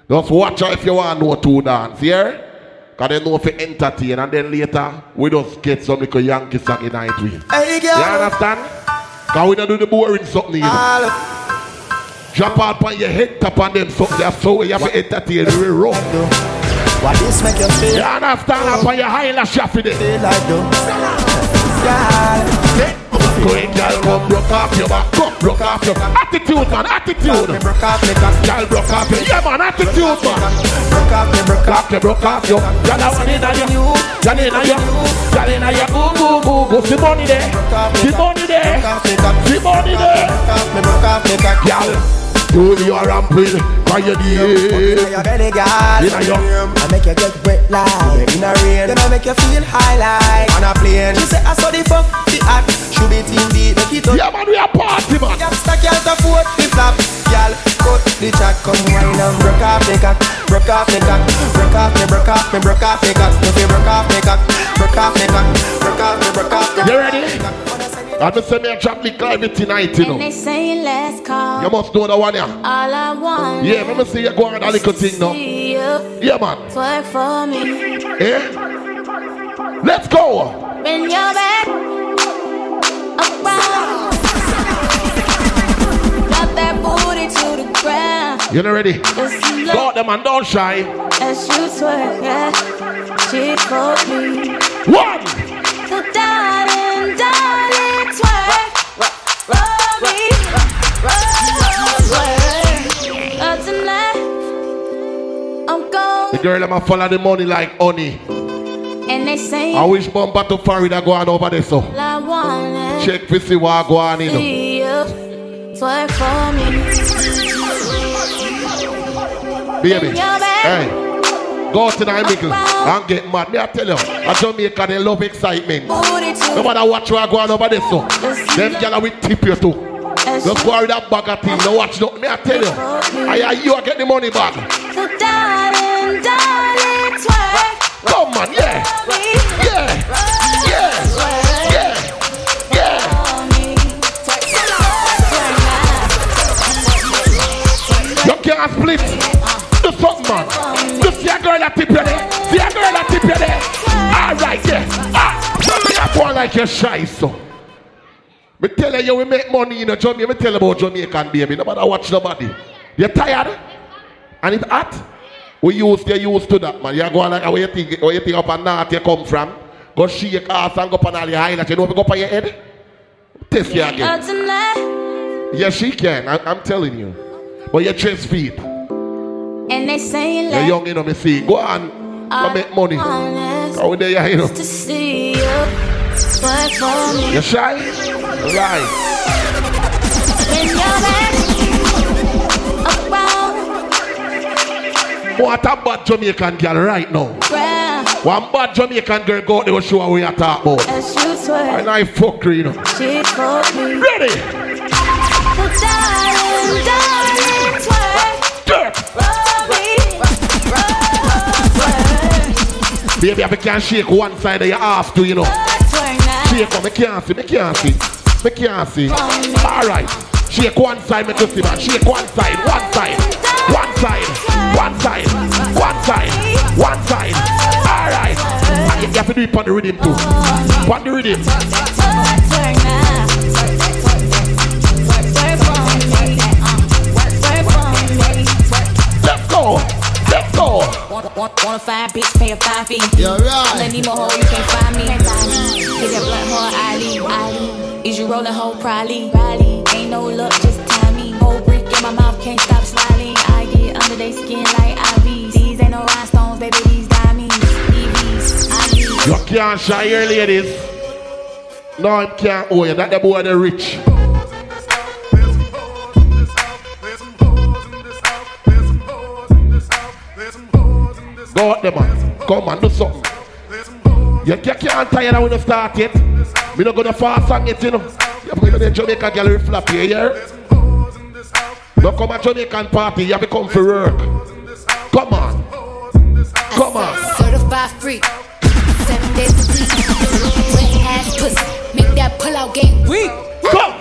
Just watch her if you want to know to dance, yeah? Because they know if you entertain and then later, we just get some little Yankee song in night with. Hey You girl. understand? Because we don't do the boring something, you know. Drop out on your head, tap on them something, that's so you have to entertain, we rough. What this make you feel You understand? Up on your high lash, you have to do. feel like? Girl. Go girl, come broke off your back, come broke off your back. Attitude, man, attitude. Me broke off me cock. Girl, broke off your, yeah, man, attitude, man. Broke off me broke off. You, broke off your. Girl, I want it on you. Girl, in on you. Girl, in on you. Boo, boo, boo, boo. See money there. See money there. Broke off me cock. See money there. Broke off me broke off me cock. Girl, do your ramping, cry your Inna day. your belly, girl. Inna your- I make you get wet like in a rain. Then I make you feel high like on a plane. She say I saw the fuck the act. Should be team beat make it up. Yeah, man, we are party, man. Gangsta girl to foot the flap. Girl, cut the chat, come wine and broke off me cock, broke off me cock, broke off me, broke off me, broke off me cock. You broke off me cock, broke off me cock, broke off me, broke off me. You ready? I'm going to say me a drop the climate tonight, you And know. they say let's call. You must know the one, yeah. All I want. Yeah, let me see you go on a little thing now. See Yeah, man. twerk for me. Eh? Let's go. Bend your back. Around. Drop that booty to the ground. You know ready? Just look Go out there, man. Don't shy. as you twerk, yeah. She for me. One. So darling, girl them a follow the money like honey. And they say I wish bumper to Florida go on over there so. I Check to see what go on in. twerk for me. Baby, hey, go to the middle and get mad. Me I tell you, a Jamaica they love excitement. No matter what you are going over there so. Them gyal will tip you too. Just go with that bag of thing. No watch no. Me I tell you, I you are get the money back. Come on, yeah, yeah, yeah, yeah, yeah. You can't split. Do something, man. You see a girl that tip you there. See a girl that tip you there. All right, yeah. Ah, me a go like you're shy, so. Me tell you, we make money in a Jamaica. Me tell you about Jamaican baby. Nobody watch nobody. You tired? And it's hot? We used to used to that, man. You go like where you think, where you think up and north you come from. Go shake ass and go up on all your highlights. You know go up on your head? Test you again. Yes, she can. I, I'm telling you. But you're chest feet. and they say You're young, you know, me see. Go on. Go make money. Go there, you know. to see you twerk for me. You shy? Right. What a bad Jamaican girl right now. round One bad Jamaican girl go out there will show her what you talk about. you. And I fuck her, you know. She for me. Ready? Darling, darling, twerk Dirt. for me. Twerk, Baby, if you can shake one side of your ass too, you know. Shake on, me can't see, me can't see. Me can't see. Alright. Shake one side, me to see, man. Shake one side, one side, one side, one time, one time, one time. Alright. And you have to do it on the rhythm too. On the rhythm. Twerk now. Twerk for me. Twerk for me. Let's go. Let's go. Want, want, want a fine bitch, pay a fine fee. You're right. Let me more hoe, you can't find me. Hit that blunt hoe, Ali, Ali. Is you rolling hoe, probably, probably. Ain't no luck, just my mouth, can't stop smiling. I get under they skin like IVs. These ain't no rhinestones, baby, these diamonds. EVs. You can't shy here, ladies. No, I can't oh, owe you. That the boy the rich. Go out there, man. Come on, do something. You, you can't tire when you start it. Me not gonna fast on it, you know. You have to the Jamaican gallery flap here, yeah? Don't come at Jamaican party, you have to come for work. Come on. Come on. Certified freak. Seven days a week. Wet ass pussy. Make that pull out game weak. Come.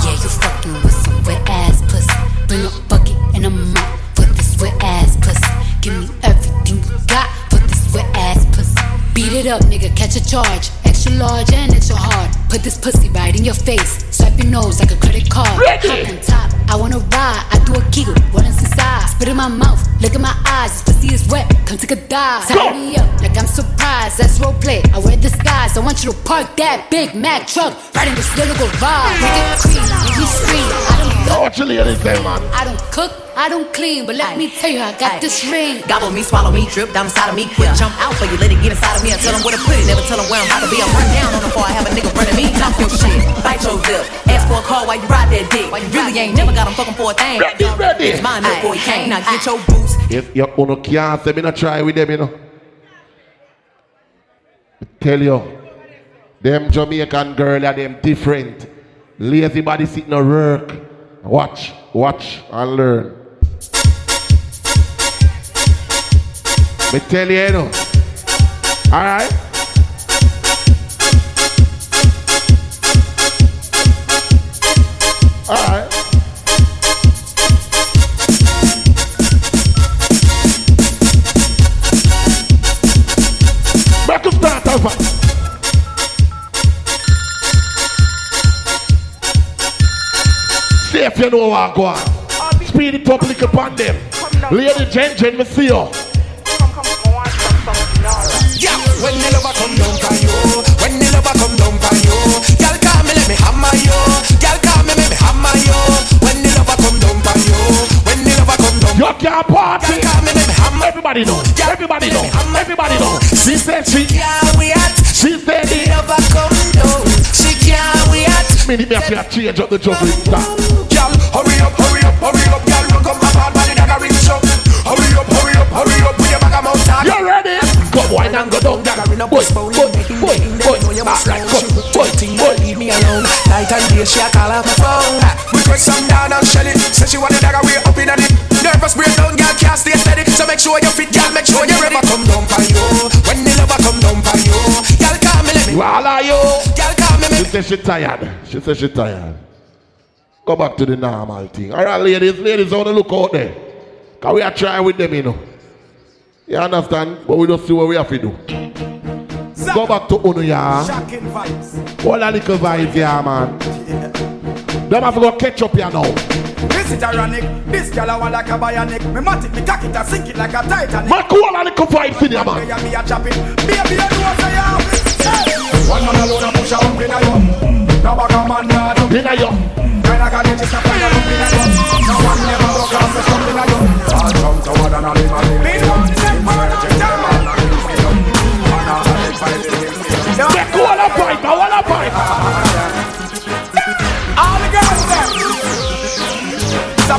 Yeah, you fucking with some wet ass pussy. Bring a bucket and a mop for this wet ass pussy. Give me everything you got for this wet ass pussy. Beat it up, nigga, catch a charge. Extra large and extra hard. Put this pussy right in your face. Swipe your nose like a credit card. Ready. Hop on top, I wanna ride. I do a kegel, what is inside? Spit in my mouth, look in my eyes. This pussy is wet, come take a dive. Tie me up like I'm surprised. That's role play. I wear disguise. I want you to park that Big Mack truck right in this little garage. Make it cream, make me scream. I don't Now what you ladies say, man? I don't cook, I don't clean, but let me tell you, I got this ring. Gobble me, swallow me, drip down inside of me. Quick jump out for you, let it get inside of me. I tell them where to put it, never tell them where I'm about to be. I'm run down on them before I have a nigga running me. Talk your shit, bite your lip. Ask for a call while you ride that dick. While you really ain't never got him fucking for a thing. Ready, ready. It's mine up, boy, can't. Now get your boots. If you uno can't say me not try with them, you know. Tell you, them Jamaican girl are them different. Lazy body sitting on work. Watch, watch and learn. Me tell you, you know. Alright? Alright. If you know what go on. Speed it up like upon them. Lady Jen Jen, me see you. Yeah, when the lover come down for you, when the lover come down for you, girl call me let me hammer you, girl call me let me hammer you. When the lover come down for you, when the lover come down. You can't party. Everybody know. Everybody know. Everybody know. She said she. can't wait. She said The lover come down. She can't wait. Me need me have to change up the juggling style. Girl, She me. said she tired. She said she tired. Go back to the normal thing. All right, ladies, ladies, on the look out there. Cause we are trying with them, you know. You understand? But we don't see what we have to do. Go back to Uno, yeah. Shocking vibes. All little vibes, yeah, man. Them have to go catch up here now. This is ironic. This girl I want like a bionic. Me mat it, me cock it, I sink it like a Titanic. Man, cool that little vibes in here, man. Yeah, me a chop it. Baby, you know say I'm. One man alone push a in a back a man in a got it, a in a. No one never stump in a to a take the all the girls them. The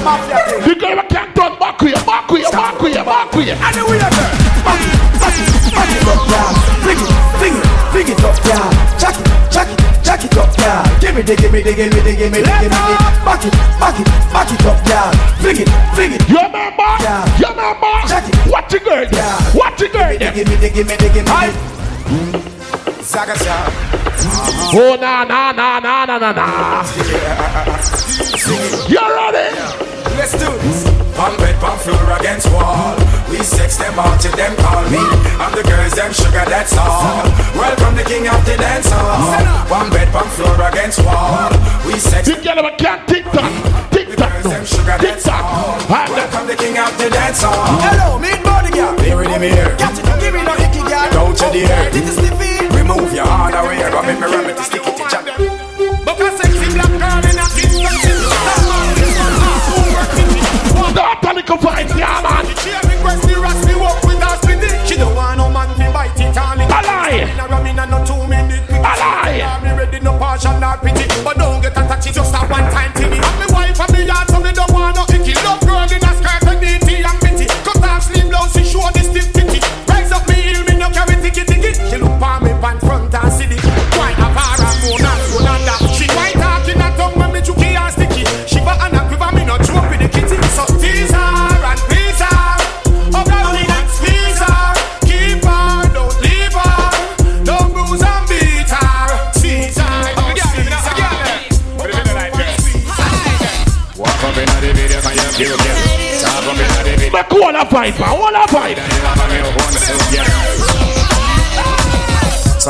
can't turn back you, back back you, back. Back back it, back yeah. Give me the, give me the, give me the, give me the, give me the. Back it, back it, back it up, yeah. Fling it, fling it. You remember? Yeah. You remember? Jack it. What you girl? Yeah. What you girl? Give me the, give me the, give me the. Saga Sha. Oh, na, na, na, na, na, na, na. You ready? Let's do this. Pump bed, pump floor against wall. We sex them out till them call me. I'm the girls, them sugar, that's all. Welcome the king of the dance hall. Pump bed, pump floor against wall. We sex The girl can't tick tock, tick tock, girls, them sugar, tick that's all. tock. Welcome the king of the dance hall. Hello, meet body girl. Be ready, me here. Catch it, don't give me no icky girl. Go to the oh, air. This is Stiffy. Remove your hand away, go make me ram it, stick it to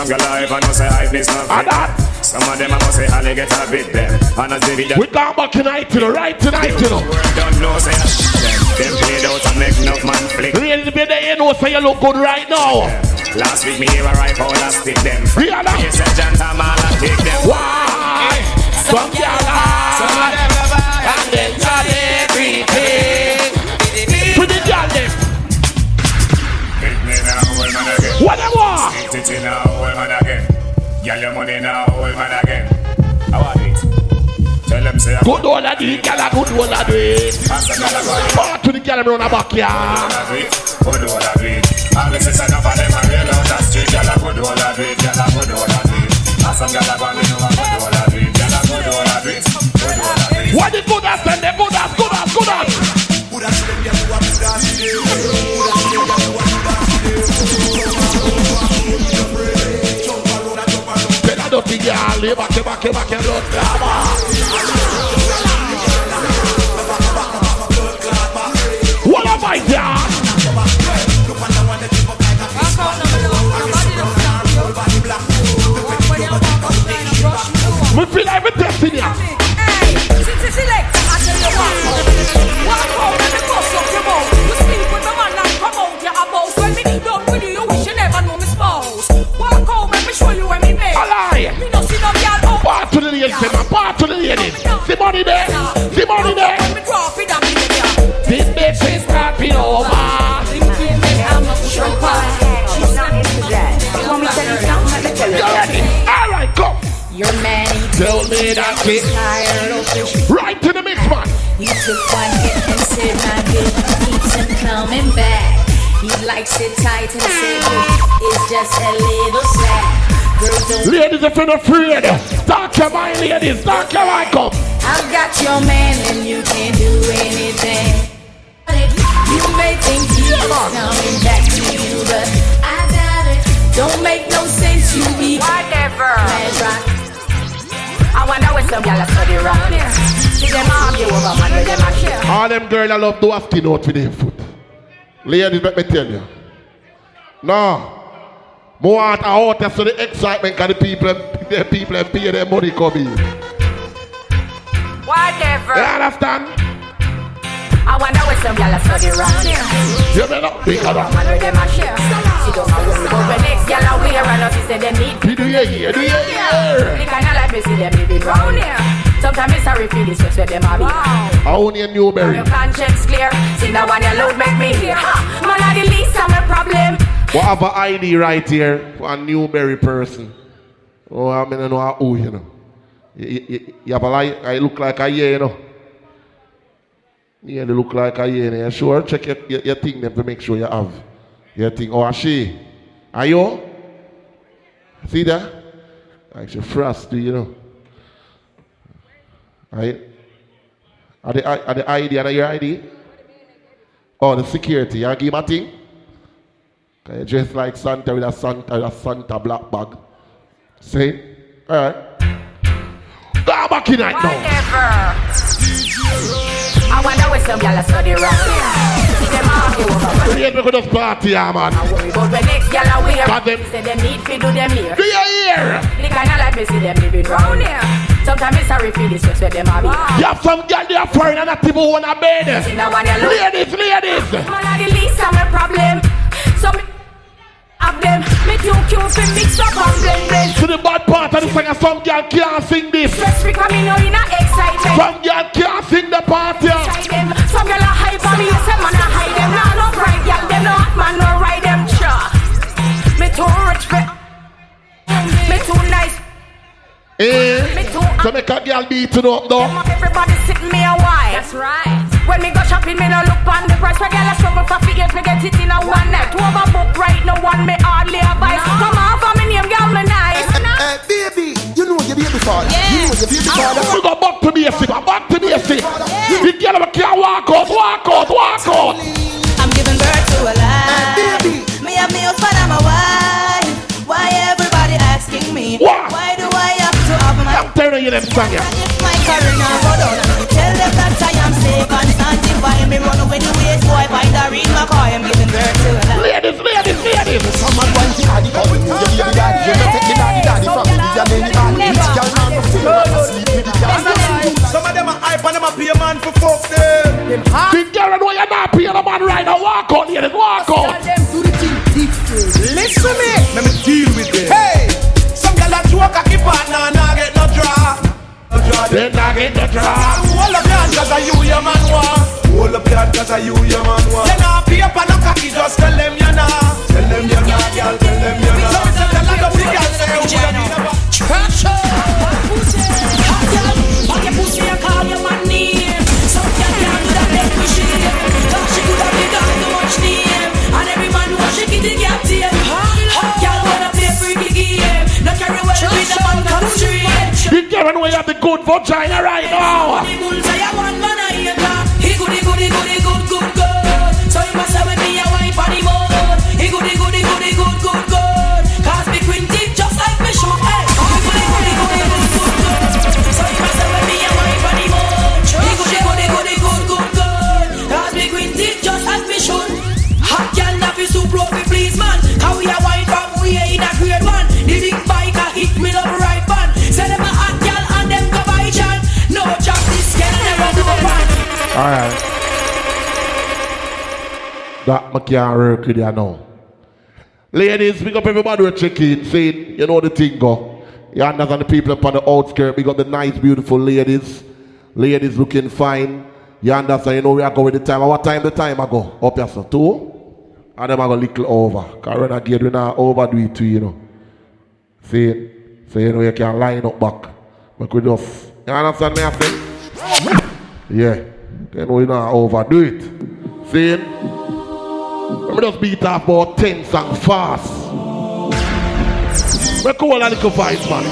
Girl life no say life is not And Some of them I must say I get a bit them. And as they be We come back tonight, you know, right tonight, you know. don't know say I them. Them played out and make enough man flick. Really, baby, you know, say you look good right now. Last week me hear a rifle and stick them. Rihanna. You said gentleman and take them. Why? Some girl Some of them Good all of the girl, a good all of the. Part to the girl around the backyard. Good all of. All the sisters them a real out the street. Girl a good all of it. Girl a good all of it. And some girl a go and know good all of it. Girl a good all of it. Good all of it. What the good as and the good as, good as, good as. Tell her dirty girl, lay back, back, back, your blood clamour. money there. the money there. This bitch is popping over. All right, go. Your man tell me that bitch tired of. Right to the mix, man. You took one hit and said my bitch keeps him coming back. He likes it tight and said it's just a little slack. Ladies, if you're afraid, talk your mind, ladies, talk your mind, come. I've got your man and you can't do anything. You may think he is coming back to you, but I doubt it. Don't make no sense, you be Whatever. rock. I wonder where some gyal a study round here. See them argue over man where them a share. All them girls I love do a skin out with their foot. Ladies, let me tell you. No. More out out so the excitement because the people, the people and pay their money come in. Whatever. You understand? I wonder where some gyal study round here. You better pick it up. Where them a share. See don't know worry about when next gyal a wear and us say them need. Do you hear? Do you hear? The kind of life me see them living round here. Sometimes it's sorry for this, where them a be. I only a Newberry. Your conscience clear. See now when your load make me hear. Ha! Man, I the least of my problem. What have an ID right here for a Newberry person? Oh, I mean, I know who, you know. A like, I look like a yeah, know. Yeah, they look like a yeah. You sure? Check your, your, your thing them to make sure you have your thing. Oh, she? Are you? See that? Actually, frosty, you know. Right? Are the, are the ID, are your ID? Oh, the security. You give a thing? Dressed like Santa with a Santa, a Santa black bag. See? Alright. Go back in right now. I wonder where some gyal a study round here. See them argue over man. We ain't just party, yeah, man. But when next gyal a wear, Got them. say them need fi do them here. Do you hear? The kind of life me see them living round here. Sometimes it's sorry for this, where them a be. You have some girl there foreign and not even want to bed. See now when you look. Ladies, ladies. Man, I the least of my problem. So me them. Me too cute fi mix up and blend blend. To the bad part of the song, some girl can't sing this. Stress free come in in a excitement. Some girl can't sing the them. Some gyal a hype on me, say man a hide them. Nah, no pride, gyal them no hot man no ride them. Sure. Me too rich for. Me too nice. Eh? Me too. So make a girl beat it up though. Everybody sitting me a while. That's right. When me go shopping, me no look on the price. Where girl a struggle for figures, me get it in a one night. Overbook right, no one me hardly advice. Come on, for me name, girl me nice. Eh, hey, eh, eh, baby, you know your baby father. You know your baby father. We go back to basic, back to basic. The girl can't walk out, walk out, walk out. I'm giving birth to a life. Me have me husband and my wife. Why everybody asking me? What? Why do I have to have my I'm telling you them song here. my career now go down? Safe and sanctified. Me run away the waste boy find a read my car. I'm giving birth to a. Ladies, ladies, ladies. Someone want the daddy come with you, your baby daddy. You know take the daddy daddy from me, baby daddy. Which girl man no feel want to sleep with the girl? Some of them are hype and them a pay man for fuck them. Them hot. The girl know you're not paying the man right now. Walk out, ladies, walk out. them do the thing deep Listen me. Let me deal with them. Hey, some girl a joke a keep on nah nah get no draw. No draw. I get the drop. Hold up your hand 'cause I you your man want. Hold up your hand 'cause I you your man want. You nah pay up and no cocky, just tell them you nah. Tell them you nah, girl. Tell them you nah. So me say tell them the girl say who you need a Trash Hot girl, fuck your pussy and call your man name. Some girl can't do that, make me shame. Cause she could have been got too much name. And every man know she get the gap tape. Hot girl wanna play freaky game. No carry well with the man come straight. Know you have the good vagina right now. Alright. That I can't with you now. Ladies, big up everybody who check in, saying, you know the thing go. You understand the people up on the outskirts, We got the nice, beautiful ladies. Ladies looking fine. You understand, you know we are going the time. What time the time I go? Up so two? And then I go a little over. Because renegade, we not overdo it too, you know. See? So you know you can line up back. We could just, you understand me, I think? Yeah. Then we not overdo it. See? Let me just beat up about 10 songs fast. Make all a little vibes, man.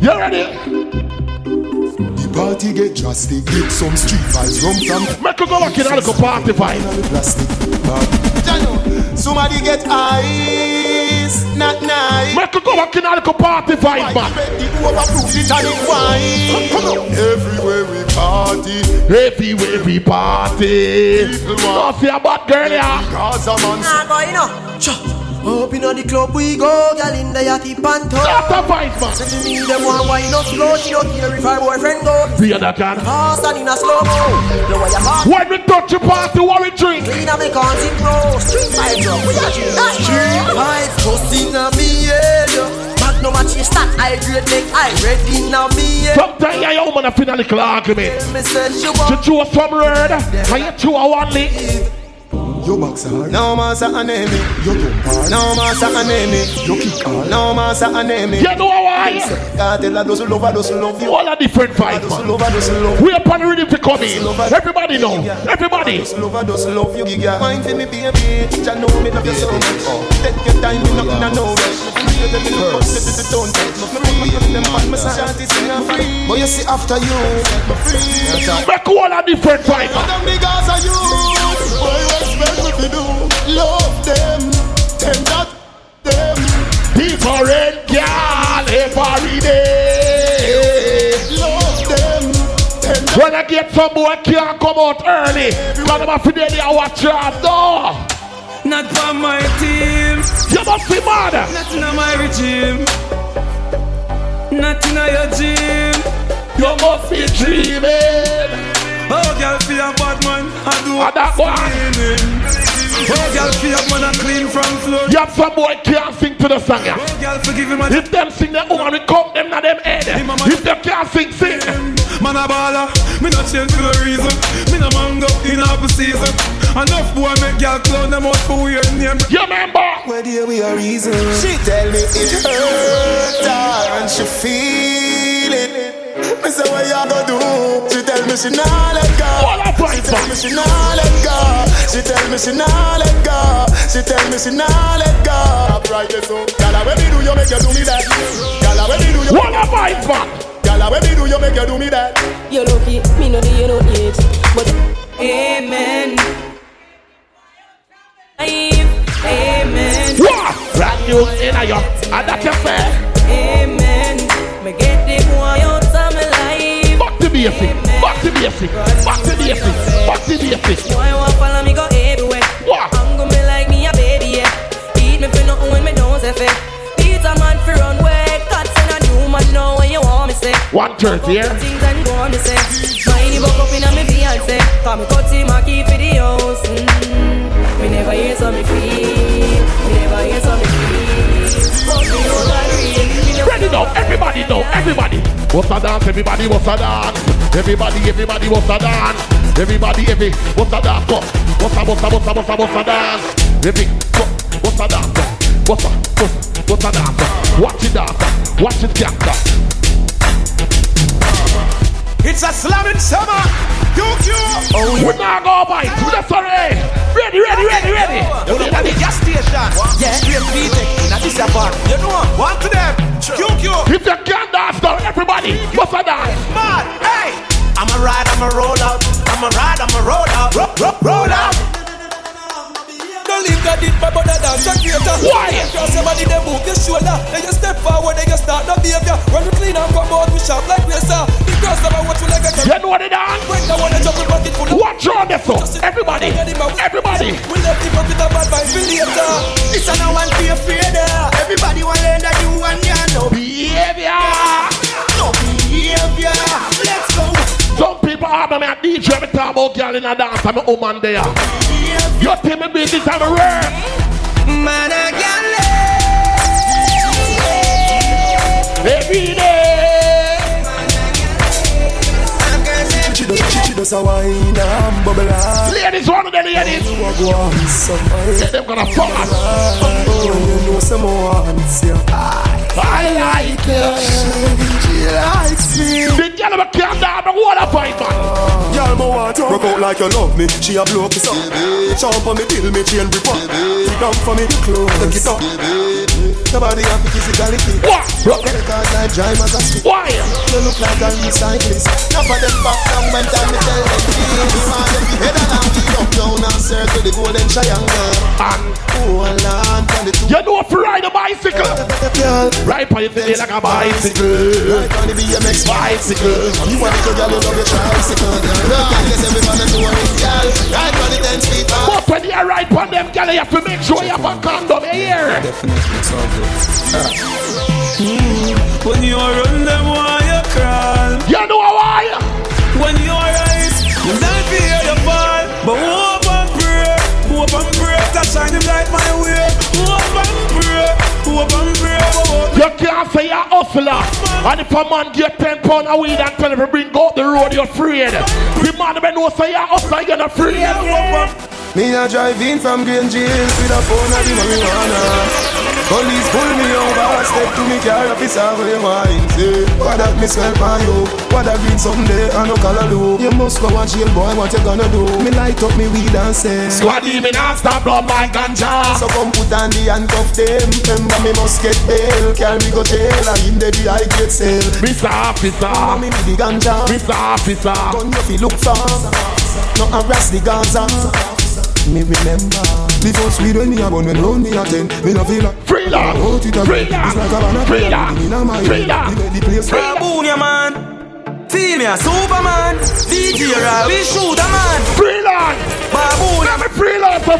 You ready? The party get drastic, get some street vibes rum from Make a go back in a little party vibe. Somebody get ice, not nice. Make a go back in a party vibe, man. Overproof the tonic wine. Come on. Everywhere we party. Everywhere we party. Don't see a bad girl, yeah. Gaza man. Nah, go, you know. Up in the club we go, girl in the yachty panto. Shut up, vibe, man. To me, them one wine up slow, she don't care if her boyfriend go. See that can. Fast and in a slow mo. Blow your heart. When we touch your party, what we drink? Clean up cons in pro. Street vibes up, we got you. Street just in a me head. Magnum and she start, I grade make I ready now me head. Sometimes I woman a fin a little argument. Me said she You chew some word, and you a one lick. Yo box hard. No massa enemy. Yo jump hard. No massa enemy. Yo kick hard. No massa enemy. You know why? God tell her doesn't love her, doesn't love you. All a different vibe, Doesn't man. love her, love We up on the rhythm to come in. Everybody know. Everybody. Doesn't love her, love you. Giga. Mind for me, baby. Jah know me love you so much. Take your time, me nothing I Don't me man. But you see after you. Make all a different vibe. man. Them are do. Love them. That them. Different girl every day. Love them. When I get some boy can't come out early. Cause I'm a fidelity I watch your door. Not for my team. You must be mad. Not in my regime. Not in your gym. You must be dreaming. Oh, girl, feel a bad man. I do And that one. Oh, girl, feel a man. I clean from floor. You have some boy can't sing to the song. yeah. Oh, girl, forgive him. If them sing the woman, we come them na them head. If them can't sing, sing. Man a baller, me not change for no reason. Me no mango in half a season. Enough boy make girl clown them out for weird name. You remember? Where dear we are reason. She tell me it hurt her and she feel it. Me say what you gonna do? She tell me she nah let go. All up right She tell me she nah let go. She tell me she nah let go. She tell me she nah let go. Right there, so. Gala, when me do you make you do me that? Gala, when me do you? What a vibe, man. When me do you make you do me that? You lucky, me no do you no need. But Amen. Amen. What? Brand new in a yo. And that you say. Amen. Me get the boy out of my life. Back to basic. Back to basic. Back to basic. Back to basic. Boy want follow me go everywhere. What? Angle me like me a baby, yeah. Eat me for nothing when me don't say fair. Say. One thirty, yeah. Things and go on me say. Mind buck up in me fiance. Cause me cut him a key for the house. Mm. Me never hear so me feel. Me never hear so me feel. But me know that real. Me never Ready now, everybody know, everybody. What's a dance? Everybody what's a dance? Everybody, everybody what's a dance? Everybody, every what's a dance? What's a, what's a, what's a, what's a, what's a dance? Every, what's a dance? What's a, what's a dance? Watch it dance, watch it dance. It's a slamming summer. You Oh, we now go bite. We just sorry. Ready, ready, ready, ready. You look at the gas station. Yeah. Straight feedback. Now this a part. You know what? One to them. QQ. If you can't dance now, everybody, what's a dance? Man, hey. I'm a ride, I'm a roll out. I'm a ride, I'm a roll out. Roll, roll, roll out. Don't leave that it, my brother dance a creator. Why? Cause somebody they move your shoulder. Then you step forward, then you start the behavior. When we clean and come out, we sharp like racer. The girls never watch you like a You know what it done? When the one that jump in bucket full of Watch on this one. Everybody, everybody. We left him up with a bad vibe for later. This a no one be afraid of. Everybody want learn that you and you know. Behavior. No behavior. Let's go. Some people ah, have me a DJ every time about girl in a dance. I'm a woman there. You tell me business I'm a work. Man, I got eh. Every day. She does, she, she does a wine and bubble up. Ladies, one of the ladies. Get them gonna fuck us. Oh, you know some wants you. I like her. She likes me. The girl of a can't down the water pipe, man. Y'all mo want to Broke out like you love me. She a blow kiss up Jump on me till me chain rip up. Down for me clothes Take it up. Nobody have to kiss it quality What? Broke the cars like dry as a stick Why? You look like a recyclist. Enough of them back down when time me tell them We want them head and I'm up down and circle the golden triangle. And Oh Lord Can the two You know if you ride a bicycle Ride on your feet like a bicycle Ride on the BMX bicycle You want the girl who love your tricycle I guess everybody know it girl Ride on the 10 speed But when you ride on them, girl, you have to make sure you have a condom here. Definitely, it's all good. When you run them, why you crawl? You know why? When you rise, you don't fear you fall. But hope and pray, hope and pray to shine him light my way. Hope and pray, You can't say you're a hustler. And if a man get 10 pound of weed and tell him to bring out the road, you're afraid. The man when know say you're a hustler, you're not afraid. Me a drive in from Green Jails with a phone and the marijuana. Police pull me over, step to me car, officer, where you mind, say What that me smell for you? What that green someday, I no color do You must go and jail, boy, what you gonna do? Me light up me weed and say Squaddy, me not stop blood my ganja. So come put on the handcuff them Remember me must get bail Carry me go jail and in the I get sale Mr. Officer, me be the ganja Mr. Officer, Gun you fi look for No harass the Gaza Me remember The first weed when me a bun when round me a ten Me no feel like Freedom, Out it a freedom, It's like a banana freedom, In a my freedom, Me make the place Baboon, ya man. Feel me a Superman. DJ Ra, we shoot a man. Freelance. Baboon. Let me freelance, sir.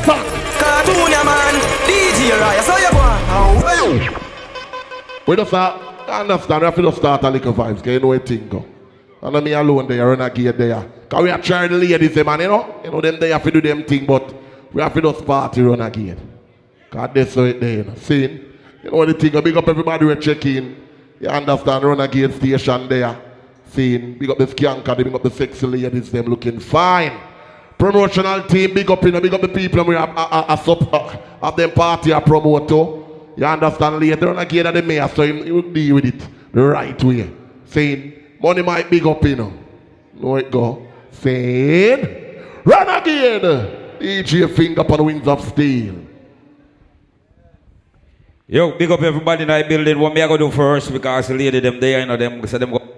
Cartoon, ya man. DJ Ra, you saw your boy. How are you? We just start, I understand, we have to start a little vibes, because you know what thing go. And me alone there, run a gate there. Because we are trying the ladies, them, man, you know? You know, them they have to do them thing, but we have to just party run a. Because that's how it there, you know. See? You know the thing, go big up everybody we check in. You understand, run a gate station there. See? Big up the skanker, big up the sexy ladies, them looking fine. Promotional team, big up, you know, big up the people, we have, uh, uh, uh, uh, have them party a promoter. You understand later on again the mayor, so you, you deal with it the right way. Saying money might big up, you know. Know it go. Saying run again. DJ finger upon wings of steel. Yo, big up everybody in the building. What me I go do first because the lady them there, you know them, so them go